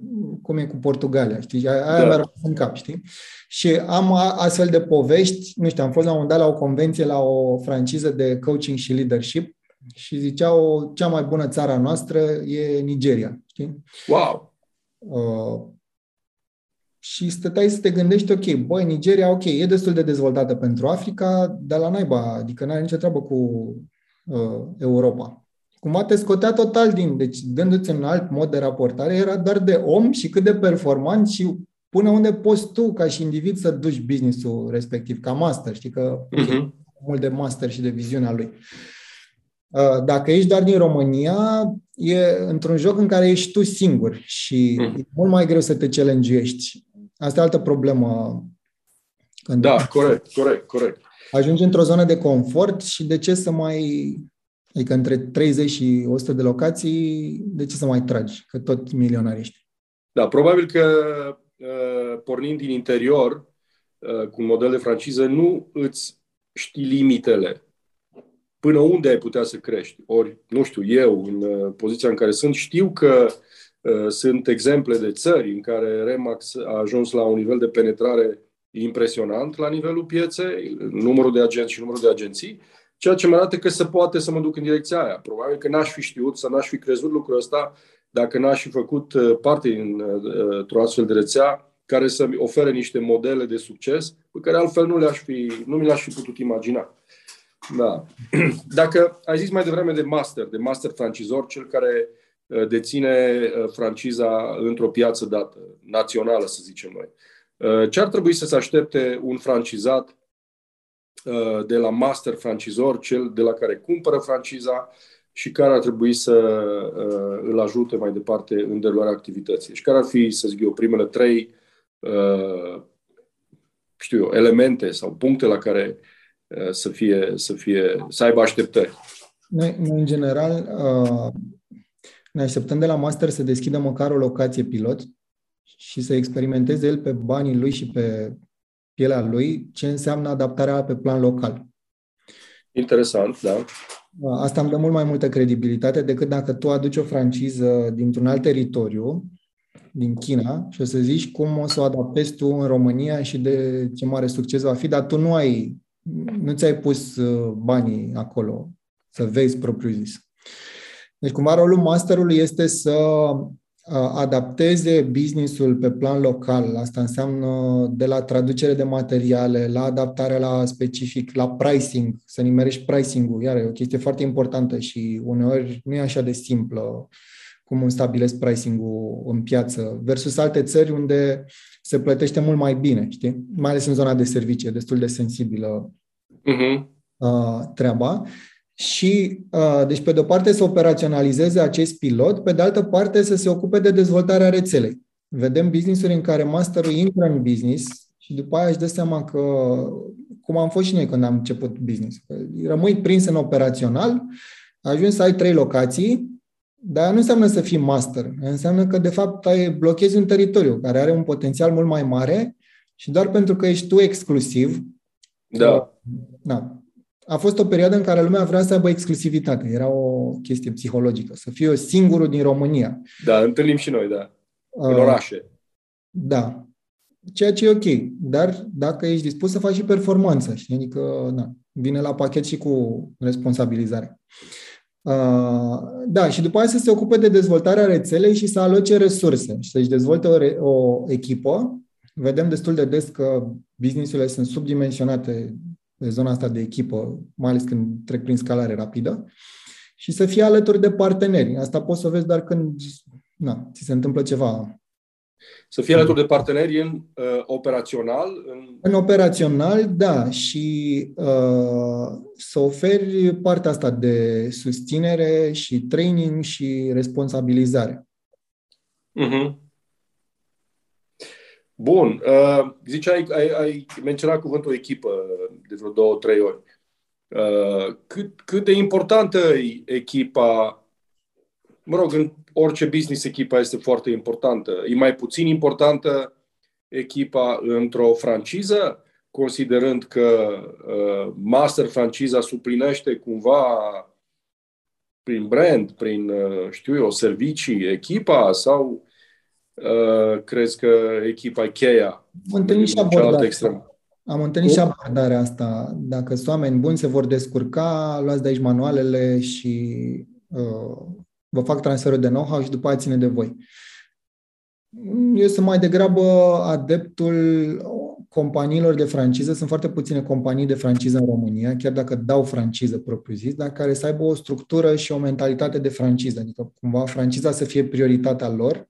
cum e cu Portugalia, știi? Aia da. mi-a rămas în cap, știi? Și am astfel de povești, nu știu, am fost la un moment dat la o convenție la o franciză de coaching și leadership și ziceau cea mai bună țara noastră e Nigeria, știi? Wow! Uh, și stăteai să te gândești, ok, băi, Nigeria, ok, e destul de dezvoltată pentru Africa, dar la naiba, adică n-are nicio treabă cu uh, Europa. Cumva te scotea total din, deci dându-ți un alt mod de raportare, era doar de om și cât de performant și până unde poți tu ca și individ să duci business-ul respectiv, ca master, știi că uh-huh. e mult de master și de viziunea lui. Uh, dacă ești doar din România, e într-un joc în care ești tu singur și uh-huh. e mult mai greu să te challenge Asta e altă problemă. Când da, corect, corect, corect. Ajungi într-o zonă de confort și de ce să mai... Adică între 30 și 100 de locații, de ce să mai tragi? Că tot milionari ești. Da, probabil că uh, pornind din interior, uh, cu un model de franciză, nu îți știi limitele. Până unde ai putea să crești? Ori, nu știu, eu, în uh, poziția în care sunt, știu că Uh, sunt exemple de țări în care Remax a ajuns la un nivel de penetrare impresionant la nivelul pieței, numărul de agenți și numărul de agenții, ceea ce mă arată că se poate să mă duc în direcția aia. Probabil că n-aș fi știut să n-aș fi crezut lucrul ăsta dacă n-aș fi făcut uh, parte dintr-o uh, astfel de rețea care să-mi ofere niște modele de succes pe care altfel nu, le-aș fi, nu mi le-aș fi putut imagina. Da. Dacă ai zis mai devreme de master, de master francizor, cel care Uh, deține uh, franciza într-o piață dată, națională, să zicem noi. Uh, ce ar trebui să se aștepte un francizat de la master francizor, cel de la care cumpără franciza și care ar trebui să îl ajute mai departe în derularea activității. Și care ar fi, să zic eu, primele trei știu eu, elemente sau puncte la care să fie, să fie, să aibă așteptări. Noi, în general, ne așteptăm de la master să deschidă măcar o locație pilot și să experimenteze el pe banii lui și pe pielea lui ce înseamnă adaptarea pe plan local. Interesant, da. Asta îmi dă mult mai multă credibilitate decât dacă tu aduci o franciză dintr-un alt teritoriu, din China, și o să zici cum o să o adaptezi tu în România și de ce mare succes va fi, dar tu nu ai, nu ți-ai pus uh, banii acolo să vezi propriu zis. Deci, cumva, rolul masterului este să adapteze businessul pe plan local. Asta înseamnă de la traducere de materiale, la adaptarea la specific, la pricing, să nimerești pricing-ul. Iar e o chestie foarte importantă și uneori nu e așa de simplă cum îmi stabilesc pricing-ul în piață, versus alte țări unde se plătește mult mai bine, știi? Mai ales în zona de servicii, destul de sensibilă uh-huh. uh, treaba. Și, uh, deci, pe de-o parte să operaționalizeze acest pilot, pe de altă parte să se ocupe de dezvoltarea rețelei. Vedem business-uri în care masterul intră în business și după aia își dă seama că, cum am fost și noi când am început business, că rămâi prins în operațional, ajungi să ai trei locații, dar nu înseamnă să fii master. Înseamnă că, de fapt, ai blochezi un teritoriu care are un potențial mult mai mare și doar pentru că ești tu exclusiv, da. Da a fost o perioadă în care lumea vrea să aibă exclusivitate. Era o chestie psihologică, să fie singurul din România. Da, întâlnim și noi, da. În uh, orașe. Da. Ceea ce e ok. Dar dacă ești dispus să faci și performanță, știi? Adică, na, vine la pachet și cu responsabilizare. Uh, da, și după aceea să se ocupe de dezvoltarea rețelei și să aloce resurse și să-și dezvolte o, re- o echipă. Vedem destul de des că businessurile sunt subdimensionate pe zona asta de echipă, mai ales când trec prin scalare rapidă, și să fie alături de parteneri. Asta poți să vezi doar când na, ți se întâmplă ceva. Să fie alături de parteneri în uh, operațional? În... în operațional, da, și uh, să oferi partea asta de susținere și training și responsabilizare. Uh-huh. Bun. Uh, ziceai, ai, ai menționat cuvântul echipă de vreo două, trei ori. Uh, cât, cât de importantă e echipa? Mă rog, în orice business echipa este foarte importantă. E mai puțin importantă echipa într-o franciză considerând că uh, master franciza suplinește cumva prin brand, prin, uh, știu eu, servicii, echipa sau uh, crezi că echipa e cheia? Am întâlnit și abordarea Am întâlnit și abordarea asta. Dacă sunt oameni buni, se vor descurca, luați de aici manualele și uh, vă fac transferul de know-how și după aia ține de voi. Eu sunt mai degrabă adeptul companiilor de franciză. Sunt foarte puține companii de franciză în România, chiar dacă dau franciză propriu-zis, dar care să aibă o structură și o mentalitate de franciză, adică cumva franciza să fie prioritatea lor.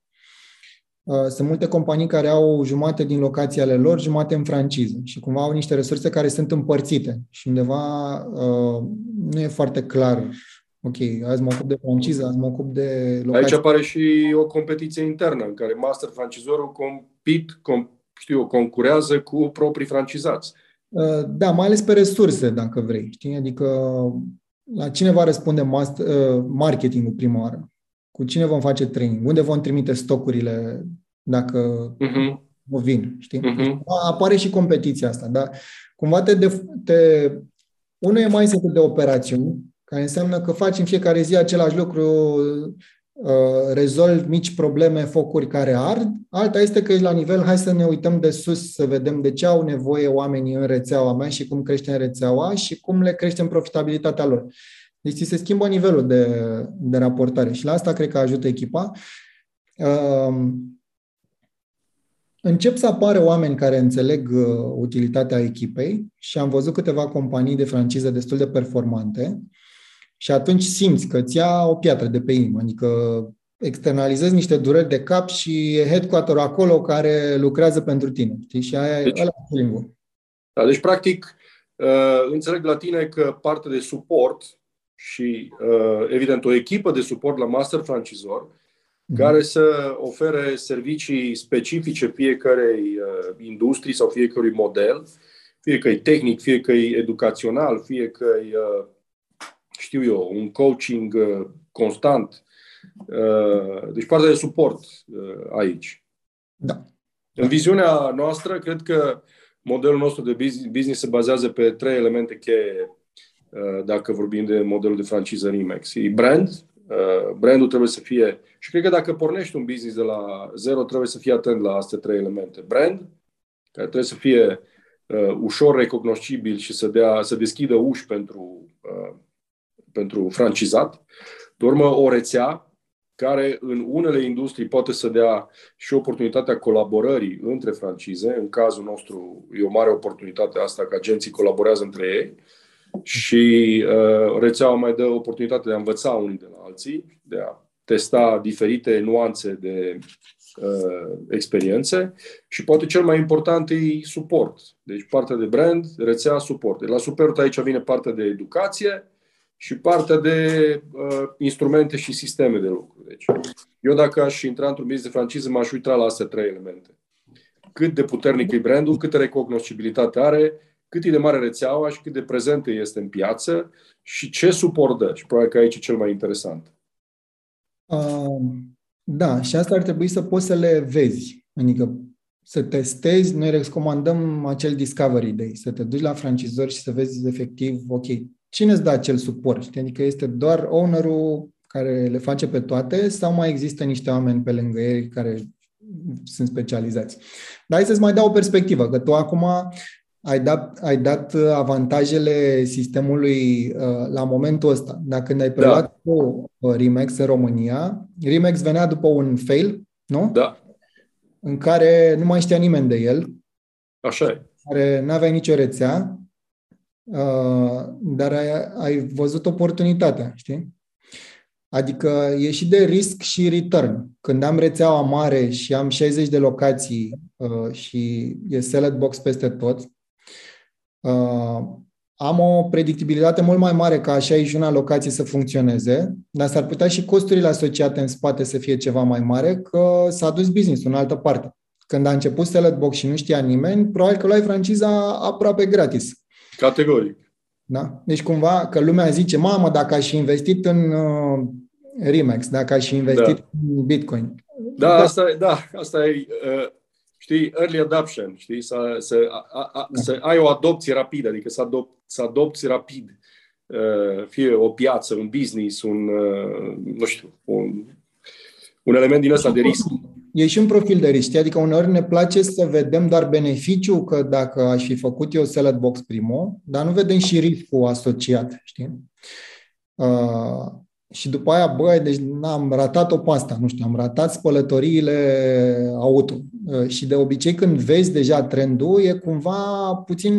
Uh, sunt multe companii care au jumate din locații ale lor, jumate în franciză și cumva au niște resurse care sunt împărțite și undeva uh, nu e foarte clar ok, azi mă ocup de franciză, azi mă ocup de locație. Aici apare și o competiție internă în care master francizorul compit, com, știu, concurează cu proprii francizați. Uh, da, mai ales pe resurse, dacă vrei. Știi? Adică la cine va răspunde master, uh, marketingul prima oară? Cu cine vom face training? Unde vom trimite stocurile dacă uh-huh. vin? Știi? Uh-huh. Apare și competiția asta, dar cumva te, te unul e mai de operațiuni, care înseamnă că faci în fiecare zi același lucru, uh, rezolvi mici probleme, focuri care ard. Alta este că la nivel, hai să ne uităm de sus să vedem de ce au nevoie oamenii în rețeaua mea și cum crește în rețeaua și cum le creștem profitabilitatea lor. Deci ți se schimbă nivelul de, de raportare și la asta cred că ajută echipa. Uh, încep să apară oameni care înțeleg uh, utilitatea echipei și am văzut câteva companii de franciză destul de performante și atunci simți că îți ia o piatră de pe inimă, adică externalizezi niște dureri de cap și e headquarter acolo care lucrează pentru tine. Știi? Și aia deci, ăla e da, deci, practic, uh, înțeleg la tine că partea de suport și, uh, evident, o echipă de suport la master francizor mm-hmm. Care să ofere servicii specifice fiecarei uh, industrii sau fiecărui model, fie că e tehnic, fie că e educațional, fie că e știu eu, un coaching uh, constant. Uh, deci partea de suport uh, aici. Da. În viziunea noastră, cred că modelul nostru de business se bazează pe trei elemente cheie dacă vorbim de modelul de franciză Remax. E brand, brandul trebuie să fie, și cred că dacă pornești un business de la zero, trebuie să fii atent la aceste trei elemente. Brand, care trebuie să fie uh, ușor recognoscibil și să, dea, să deschidă uși pentru uh, pentru francizat. De urmă, o rețea care în unele industrii poate să dea și oportunitatea colaborării între francize. În cazul nostru e o mare oportunitate asta că agenții colaborează între ei și uh, rețeaua mai dă oportunitatea de a învăța unii de la alții, de a testa diferite nuanțe de uh, experiențe și poate cel mai important e suport. Deci partea de brand, rețea, suport. De la suport aici vine partea de educație, și partea de uh, instrumente și sisteme de lucru. Deci, eu dacă aș intra într-un business de franciză, m-aș uita la astea trei elemente. Cât de puternic e brandul, câtă recognoscibilitate are, cât e de mare rețeaua și cât de prezentă este în piață și ce suport dă. Și probabil că aici e cel mai interesant. Uh, da, și asta ar trebui să poți să le vezi. Adică să testezi, noi recomandăm acel Discovery Day, să te duci la francizori și să vezi efectiv, ok, cine îți dă acel suport? Știi? Adică este doar ownerul care le face pe toate sau mai există niște oameni pe lângă ei care sunt specializați? Dar hai să-ți mai dau o perspectivă, că tu acum ai dat, ai dat avantajele sistemului uh, la momentul ăsta. Dacă când ai preluat da. cu uh, Remax în România, Remax venea după un fail, nu? Da. În care nu mai știa nimeni de el. Așa e. Care nu avea nicio rețea Uh, dar ai, ai văzut oportunitatea, știi? Adică e și de risc și return. Când am rețeaua mare și am 60 de locații uh, și e salad box peste tot, uh, am o predictibilitate mult mai mare ca așa și una locație să funcționeze, dar s-ar putea și costurile asociate în spate să fie ceva mai mare, că s-a dus business în altă parte. Când a început salad box și nu știa nimeni, probabil că luai franciza aproape gratis. Categoric. Da? Deci cumva că lumea zice, mamă, dacă aș fi investit în uh, Remax, dacă aș fi investit da. în Bitcoin. Da, da, asta, da, asta e. Uh, știi, early adoption, știi, să, să, a, a, să ai o adopție rapidă, adică să, adop, să adopți rapid uh, fie o piață, un business, un, uh, nu știu, un, un element din ăsta de risc. E și un profil de risc, adică uneori ne place să vedem doar beneficiu că dacă aș fi făcut eu salad box primo, dar nu vedem și riscul asociat, știi? Uh, și după aia, băi, deci am ratat-o pe asta, nu știu, am ratat spălătoriile auto. Uh, și de obicei când vezi deja trendul, e cumva puțin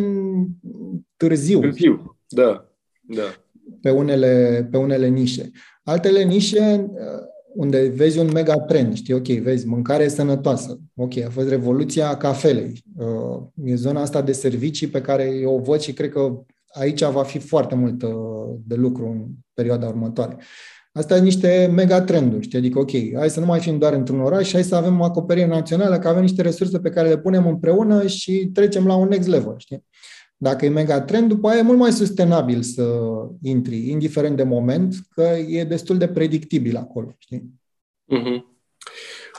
târziu. Târziu, da, da. Pe unele, pe unele nișe. Altele nișe uh, unde vezi un mega trend, știi, ok, vezi, mâncare sănătoasă, ok, a fost revoluția cafelei, uh, e zona asta de servicii pe care eu o văd și cred că aici va fi foarte mult de lucru în perioada următoare. Asta e niște mega trenduri, știi? Adică, ok, hai să nu mai fim doar într-un oraș, hai să avem o acoperire națională, că avem niște resurse pe care le punem împreună și trecem la un next level, știi? Dacă e mega trend, după aia e mult mai sustenabil să intri, indiferent de moment, că e destul de predictibil acolo, știi? Mm-hmm.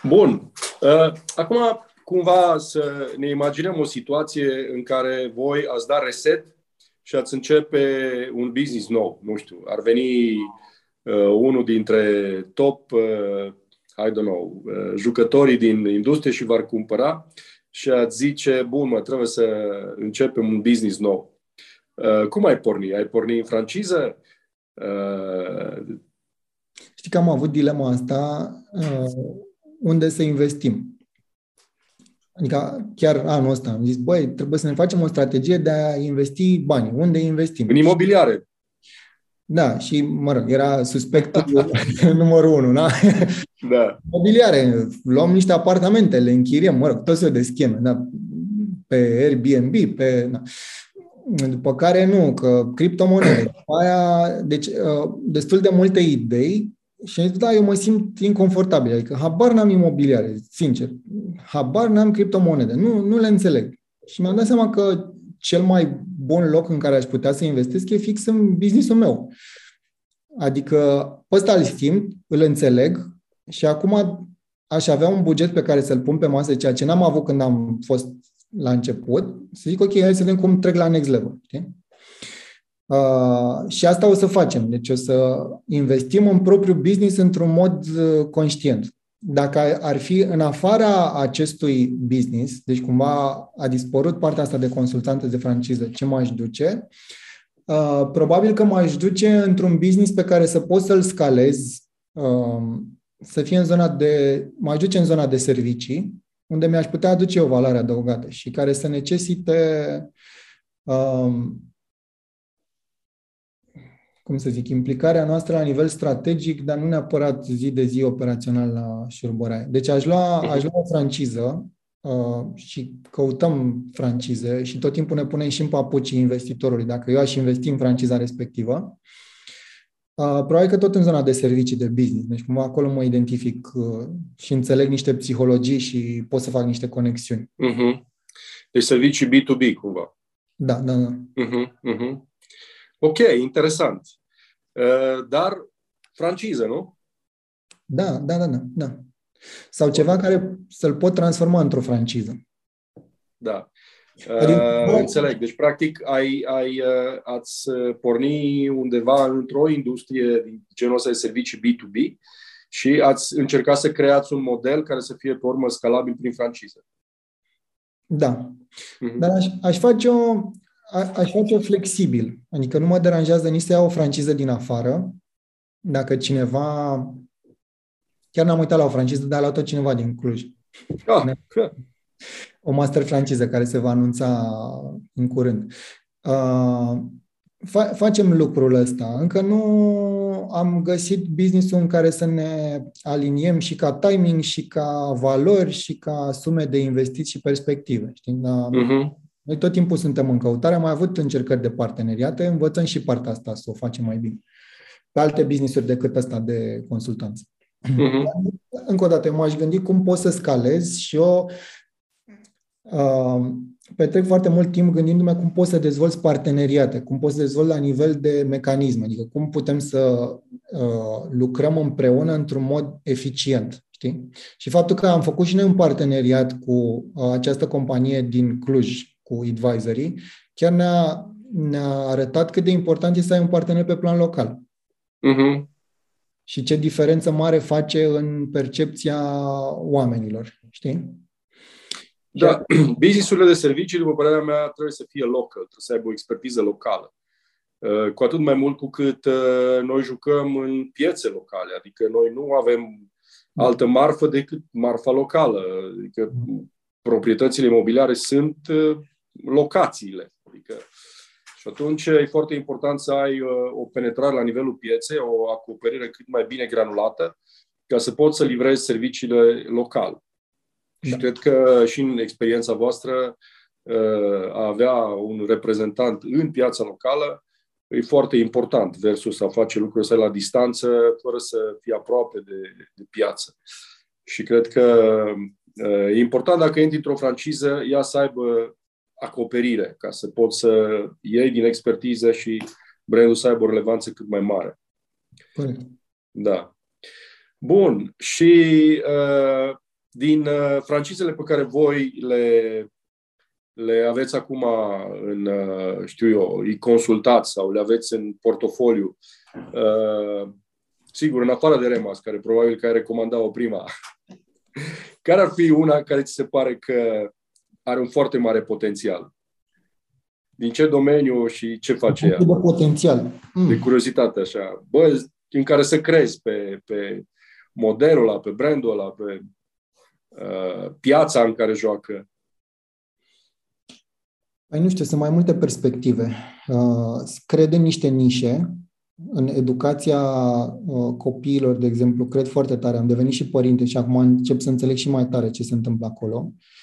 Bun. Uh, acum, cumva să ne imaginăm o situație în care voi ați dat reset și ați începe un business nou. Nu știu, ar veni uh, unul dintre top, uh, I don't know, uh, jucătorii din industrie și v-ar cumpăra și ați zice, bun, mă, trebuie să începem un business nou. Uh, cum ai porni? Ai porni în franciză? Uh... Știi că am avut dilema asta uh, unde să investim. Adică chiar anul ăsta am zis, băi, trebuie să ne facem o strategie de a investi bani. Unde investim? În imobiliare. Da, și, mă rog, era suspectul numărul unu, da? Da. Mobiliare, luăm niște apartamente, le închiriem, mă rog, tot să de scheme, da? Pe Airbnb, pe... Da. După care nu, că criptomonede. După aia, deci, uh, destul de multe idei și am zis, da, eu mă simt inconfortabil, adică habar n-am imobiliare, sincer, habar n-am criptomonede, nu, nu le înțeleg. Și mi-am dat seama că cel mai bun loc în care aș putea să investesc e fix în businessul meu. Adică pe ăsta îl simt, îl înțeleg și acum aș avea un buget pe care să-l pun pe masă, ceea ce n-am avut când am fost la început, să zic, ok, hai să vedem cum trec la next level. Știi? Uh, și asta o să facem. Deci o să investim în propriul business într-un mod uh, conștient. Dacă ar fi în afara acestui business, deci cumva a dispărut partea asta de consultantă de franciză, ce m-aș duce? Uh, probabil că m-aș duce într-un business pe care să pot să-l scalez, uh, să fie în zona de, m-aș duce în zona de servicii, unde mi-aș putea aduce o valoare adăugată și care să necesite uh, cum să zic, implicarea noastră la nivel strategic, dar nu neapărat zi de zi operațional la șurubăraie. Deci aș lua, aș lua o franciză uh, și căutăm francize și tot timpul ne punem și în papucii investitorului. Dacă eu aș investi în franciza respectivă, uh, probabil că tot în zona de servicii, de business. Deci cumva acolo mă identific uh, și înțeleg niște psihologii și pot să fac niște conexiuni. Uh-huh. Deci servicii B2B cumva. Da, da, da. Uh-huh, uh-huh. Ok, interesant. Uh, dar franciză, nu? Da, da, da, da. da. Sau ceva care să-l pot transforma într-o franciză. Da. Adică, uh, înțeleg. Deci, practic, ai, ai, uh, ați uh, porni undeva într-o industrie din genul ăsta de servicii B2B și ați încercat să creați un model care să fie, pe urmă, scalabil prin franciză. Da. Uh-huh. Dar aș, aș face o, aș face flexibil. Adică nu mă deranjează nici să iau o franciză din afară. Dacă cineva... Chiar n-am uitat la o franciză, dar a luat-o cineva din Cluj. Ah. O master franciză care se va anunța în curând. Uh, fa- facem lucrul ăsta. Încă nu am găsit business-ul în care să ne aliniem și ca timing, și ca valori, și ca sume de investiții și perspective. Știi? Dar uh-huh. Noi tot timpul suntem în căutare, am mai avut încercări de parteneriate, învățăm și partea asta să o facem mai bine. Pe alte business-uri decât asta de consultanță. Uh-huh. Încă o dată, m-aș gândi cum pot să scalez și eu uh, petrec foarte mult timp gândindu-mă cum pot să dezvolți parteneriate, cum pot să dezvolt la nivel de mecanism, adică cum putem să uh, lucrăm împreună într-un mod eficient. știi? Și faptul că am făcut și noi un parteneriat cu uh, această companie din Cluj, cu Advisory, chiar ne-a, ne-a arătat cât de important este să ai un partener pe plan local. Uh-huh. Și ce diferență mare face în percepția oamenilor, știi? Da, businessurile de servicii, după părerea mea, trebuie să fie local, trebuie să aibă o expertiză locală. Uh, cu atât mai mult cu cât uh, noi jucăm în piețe locale, adică noi nu avem altă marfă decât marfa locală. Adică proprietățile imobiliare sunt uh, locațiile. Adică, și atunci e foarte important să ai o penetrare la nivelul pieței, o acoperire cât mai bine granulată, ca să poți să livrezi serviciile locale. Da. Și cred că și în experiența voastră a avea un reprezentant în piața locală e foarte important versus a face lucruri să la distanță fără să fii aproape de, de piață. Și cred că e important dacă intri într-o franciză, ea să aibă acoperire, ca să poți să iei din expertiză și brandul să aibă o relevanță cât mai mare. Păi. Da. Bun. Și uh, din uh, francizele pe care voi le le aveți acum în, uh, știu eu, îi consultați sau le aveți în portofoliu. Uh, sigur, în afară de Remas, care probabil că ai recomanda-o prima, care ar fi una care ți se pare că are un foarte mare potențial? Din ce domeniu și ce face ea? De potențial. Mm. De curiozitate, așa. Bă, în care să crezi pe, pe modelul ăla, pe brandul ăla, pe uh, piața în care joacă. Păi nu știu, sunt mai multe perspective. Uh, cred în niște nișe. În educația uh, copiilor, de exemplu, cred foarte tare. Am devenit și părinte și acum încep să înțeleg și mai tare ce se întâmplă acolo. Uh,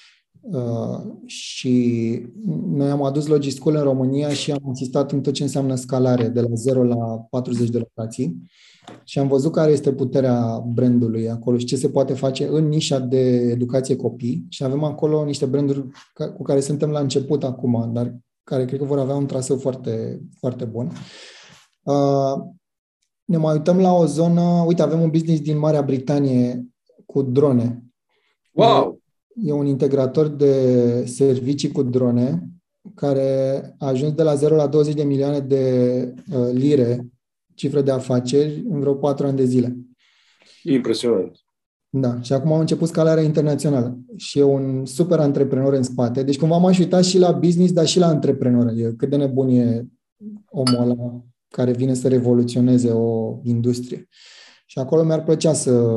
și noi am adus Logischool în România și am insistat în tot ce înseamnă scalare, de la 0 la 40 de locații și am văzut care este puterea brandului acolo și ce se poate face în nișa de educație copii și avem acolo niște branduri cu care suntem la început acum, dar care cred că vor avea un traseu foarte, foarte bun. Uh, ne mai uităm la o zonă, uite, avem un business din Marea Britanie cu drone. Wow! E un integrator de servicii cu drone care a ajuns de la 0 la 20 de milioane de uh, lire cifră de afaceri în vreo patru ani de zile. Impresionant. Da, și acum au început scalarea internațională și e un super antreprenor în spate. Deci cumva m-aș uita și la business, dar și la antreprenor. E cât de nebun e omul ăla care vine să revoluționeze o industrie. Și acolo mi-ar plăcea să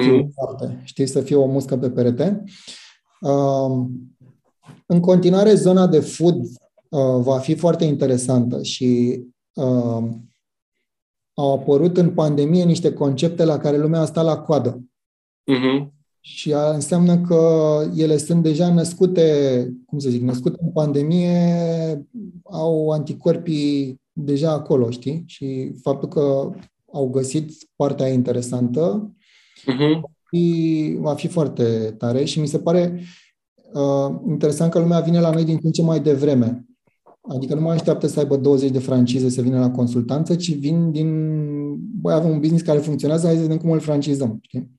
fiu mm-hmm. știi, să fie o muscă pe perete. Uh, în continuare, zona de food uh, va fi foarte interesantă și uh, au apărut în pandemie niște concepte la care lumea a stat la coadă. Uh-huh. Și înseamnă că ele sunt deja născute, cum să zic, născute în pandemie, au anticorpii deja acolo, știi? Și faptul că au găsit partea interesantă uh-huh. va fi foarte tare și mi se pare uh, interesant că lumea vine la noi din ce mai devreme. Adică nu mai așteaptă să aibă 20 de francize să vină la consultanță, ci vin din, băi, avem un business care funcționează, hai să vedem cum îl francizăm. Știi?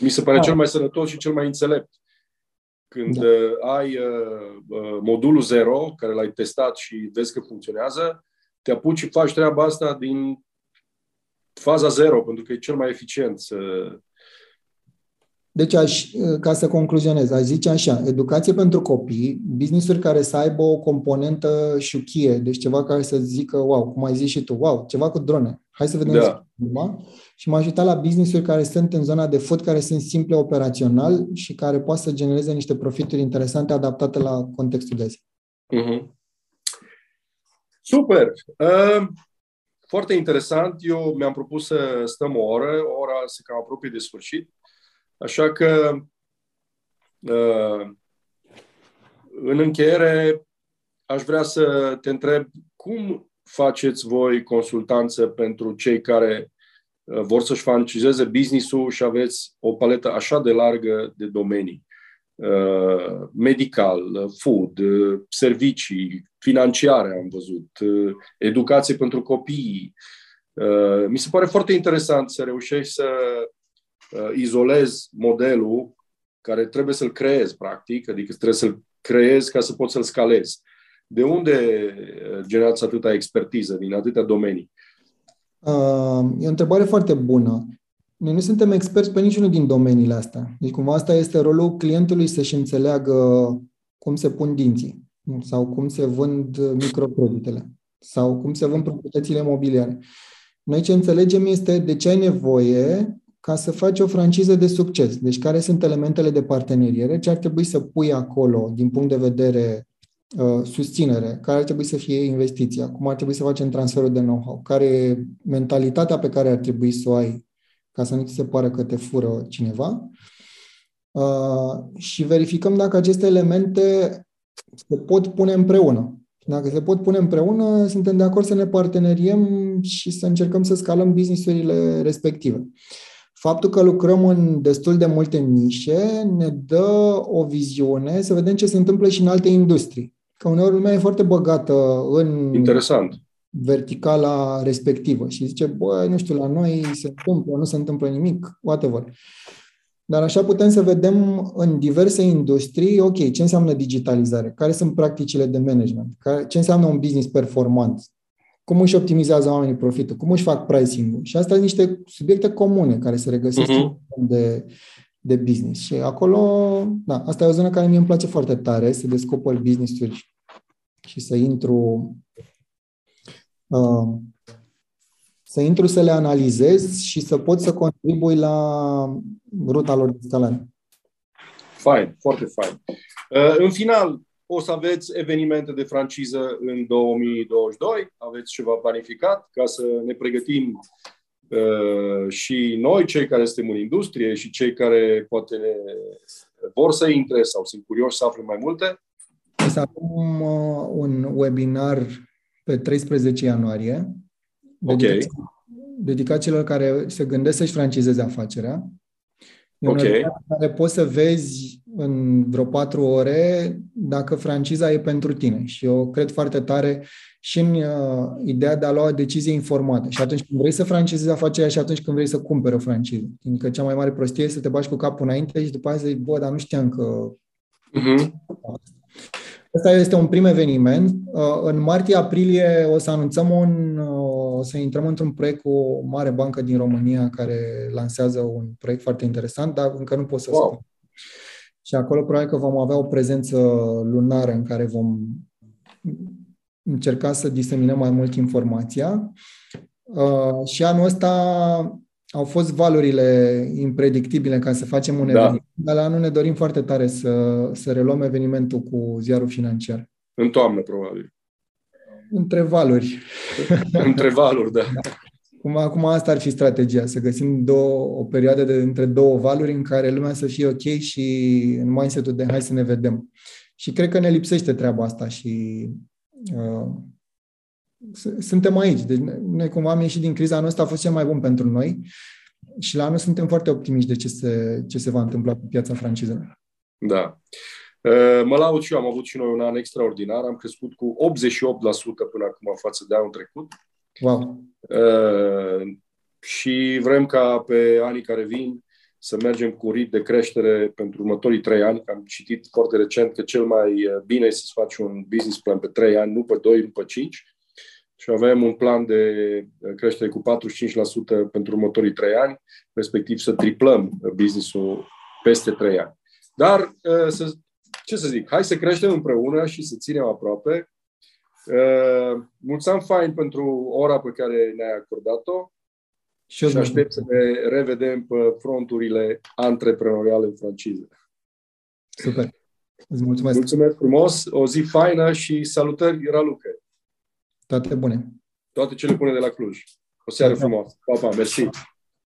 Mi se pare da. cel mai sănătos și cel mai înțelept. Când da. uh, ai uh, uh, modulul zero, care l-ai testat și vezi că funcționează, te apuci și faci treaba asta din faza zero, pentru că e cel mai eficient să, deci, aș, ca să concluzionez, aș zice așa, educație pentru copii, business-uri care să aibă o componentă șuchie, deci ceva care să zică, wow, cum ai zis și tu, wow, ceva cu drone. Hai să vedem da. Urma. Și m-aș uita la business-uri care sunt în zona de food, care sunt simple operațional și care poate să genereze niște profituri interesante adaptate la contextul de zi. Uh-huh. Super! Uh, foarte interesant. Eu mi-am propus să stăm o oră, o oră se cam apropie de sfârșit. Așa că, uh, în încheiere, aș vrea să te întreb cum faceți voi consultanță pentru cei care uh, vor să-și francizeze business-ul și aveți o paletă așa de largă de domenii. Uh, medical, food, servicii, financiare am văzut, educație pentru copii. Mi se pare foarte interesant să reușești să uh, izolezi modelul care trebuie să-l creezi, practic, adică trebuie să-l creezi ca să poți să-l scalezi. De unde uh, generați atâta expertiză din atâtea domenii? Uh, e o întrebare foarte bună. Noi nu suntem experți pe niciunul din domeniile astea. Deci cumva asta este rolul clientului să-și înțeleagă cum se pun dinții sau cum se vând microcreditele sau cum se vând proprietățile imobiliare. Noi ce înțelegem este de ce ai nevoie ca să faci o franciză de succes. Deci care sunt elementele de parteneriere, ce ar trebui să pui acolo din punct de vedere uh, susținere, care ar trebui să fie investiția, cum ar trebui să facem transferul de know-how, care e mentalitatea pe care ar trebui să o ai ca să nu ți se pară că te fură cineva. Uh, și verificăm dacă aceste elemente se pot pune împreună. Dacă se pot pune împreună, suntem de acord să ne parteneriem și să încercăm să scalăm businessurile respective. Faptul că lucrăm în destul de multe nișe ne dă o viziune să vedem ce se întâmplă și în alte industrii. Că uneori lumea e foarte băgată în Interesant. verticala respectivă și zice, bă, nu știu, la noi se întâmplă, nu se întâmplă nimic, whatever. Dar așa putem să vedem în diverse industrii, ok, ce înseamnă digitalizare, care sunt practicile de management, ce înseamnă un business performant, cum își optimizează oamenii profitul, cum își fac pricing-ul. Și astea sunt niște subiecte comune care se regăsesc uh-huh. de, de business. Și acolo, da, asta e o zonă care mie îmi place foarte tare, să descoper business-uri și să intru uh, să intru să le analizez și să pot să contribui la ruta lor de scalare. Fain, foarte fain. Uh, în final, o să aveți evenimente de franciză în 2022, aveți ceva planificat ca să ne pregătim uh, și noi, cei care suntem în industrie și cei care poate ne vor să intre sau sunt curioși să afle mai multe? Să avem uh, un webinar pe 13 ianuarie dedicat, okay. dedicat celor care se gândesc să-și francizeze afacerea. E ok. care poți să vezi în vreo patru ore dacă franciza e pentru tine. Și eu cred foarte tare și în uh, ideea de a lua o decizie informată. Și atunci când vrei să francizezi afacerea și atunci când vrei să cumperi o franciză. Fiindcă cea mai mare prostie este să te bagi cu capul înainte și după aceea să zici, bă, dar nu știam că... Uh-huh. Asta este un prim eveniment. Uh, în martie-aprilie o să anunțăm un, uh, o să intrăm într-un proiect cu o mare bancă din România care lansează un proiect foarte interesant, dar încă nu pot să wow. spun. Și acolo probabil că vom avea o prezență lunară în care vom încerca să diseminăm mai mult informația. Uh, și anul ăsta au fost valurile impredictibile ca să facem un da. eveniment, dar la anul ne dorim foarte tare să, să reluăm evenimentul cu ziarul financiar. În toamnă, probabil. Între valuri. Între valuri, da. da. Cum, acum asta ar fi strategia, să găsim două, o perioadă de între două valuri în care lumea să fie ok și în mindset-ul de hai să ne vedem. Și cred că ne lipsește treaba asta și uh, suntem aici. Deci noi cumva am ieșit din criza anul ăsta, a fost cel mai bun pentru noi și la anul suntem foarte optimiști de ce se, ce se va întâmpla cu piața francizelor. Da. Mă laud și eu, am avut și noi un an extraordinar, am crescut cu 88% până acum față de anul trecut. Wow. Și vrem ca pe anii care vin să mergem cu rit de creștere pentru următorii trei ani. Am citit foarte recent că cel mai bine este să faci un business plan pe trei ani, nu pe doi, nu pe cinci și avem un plan de creștere cu 45% pentru următorii trei ani, respectiv să triplăm business-ul peste trei ani. Dar, uh, să, ce să zic, hai să creștem împreună și să ținem aproape. Uh, mulțumim fain pentru ora pe care ne-ai acordat-o și, și aștept să ne revedem pe fronturile antreprenoriale în franciză. Super! Îți mulțumesc! Mulțumesc frumos! O zi faină și salutări, Raluca! Toate bune! Toate cele bune de la Cluj. O seară frumoasă. Pa, pa, mersi!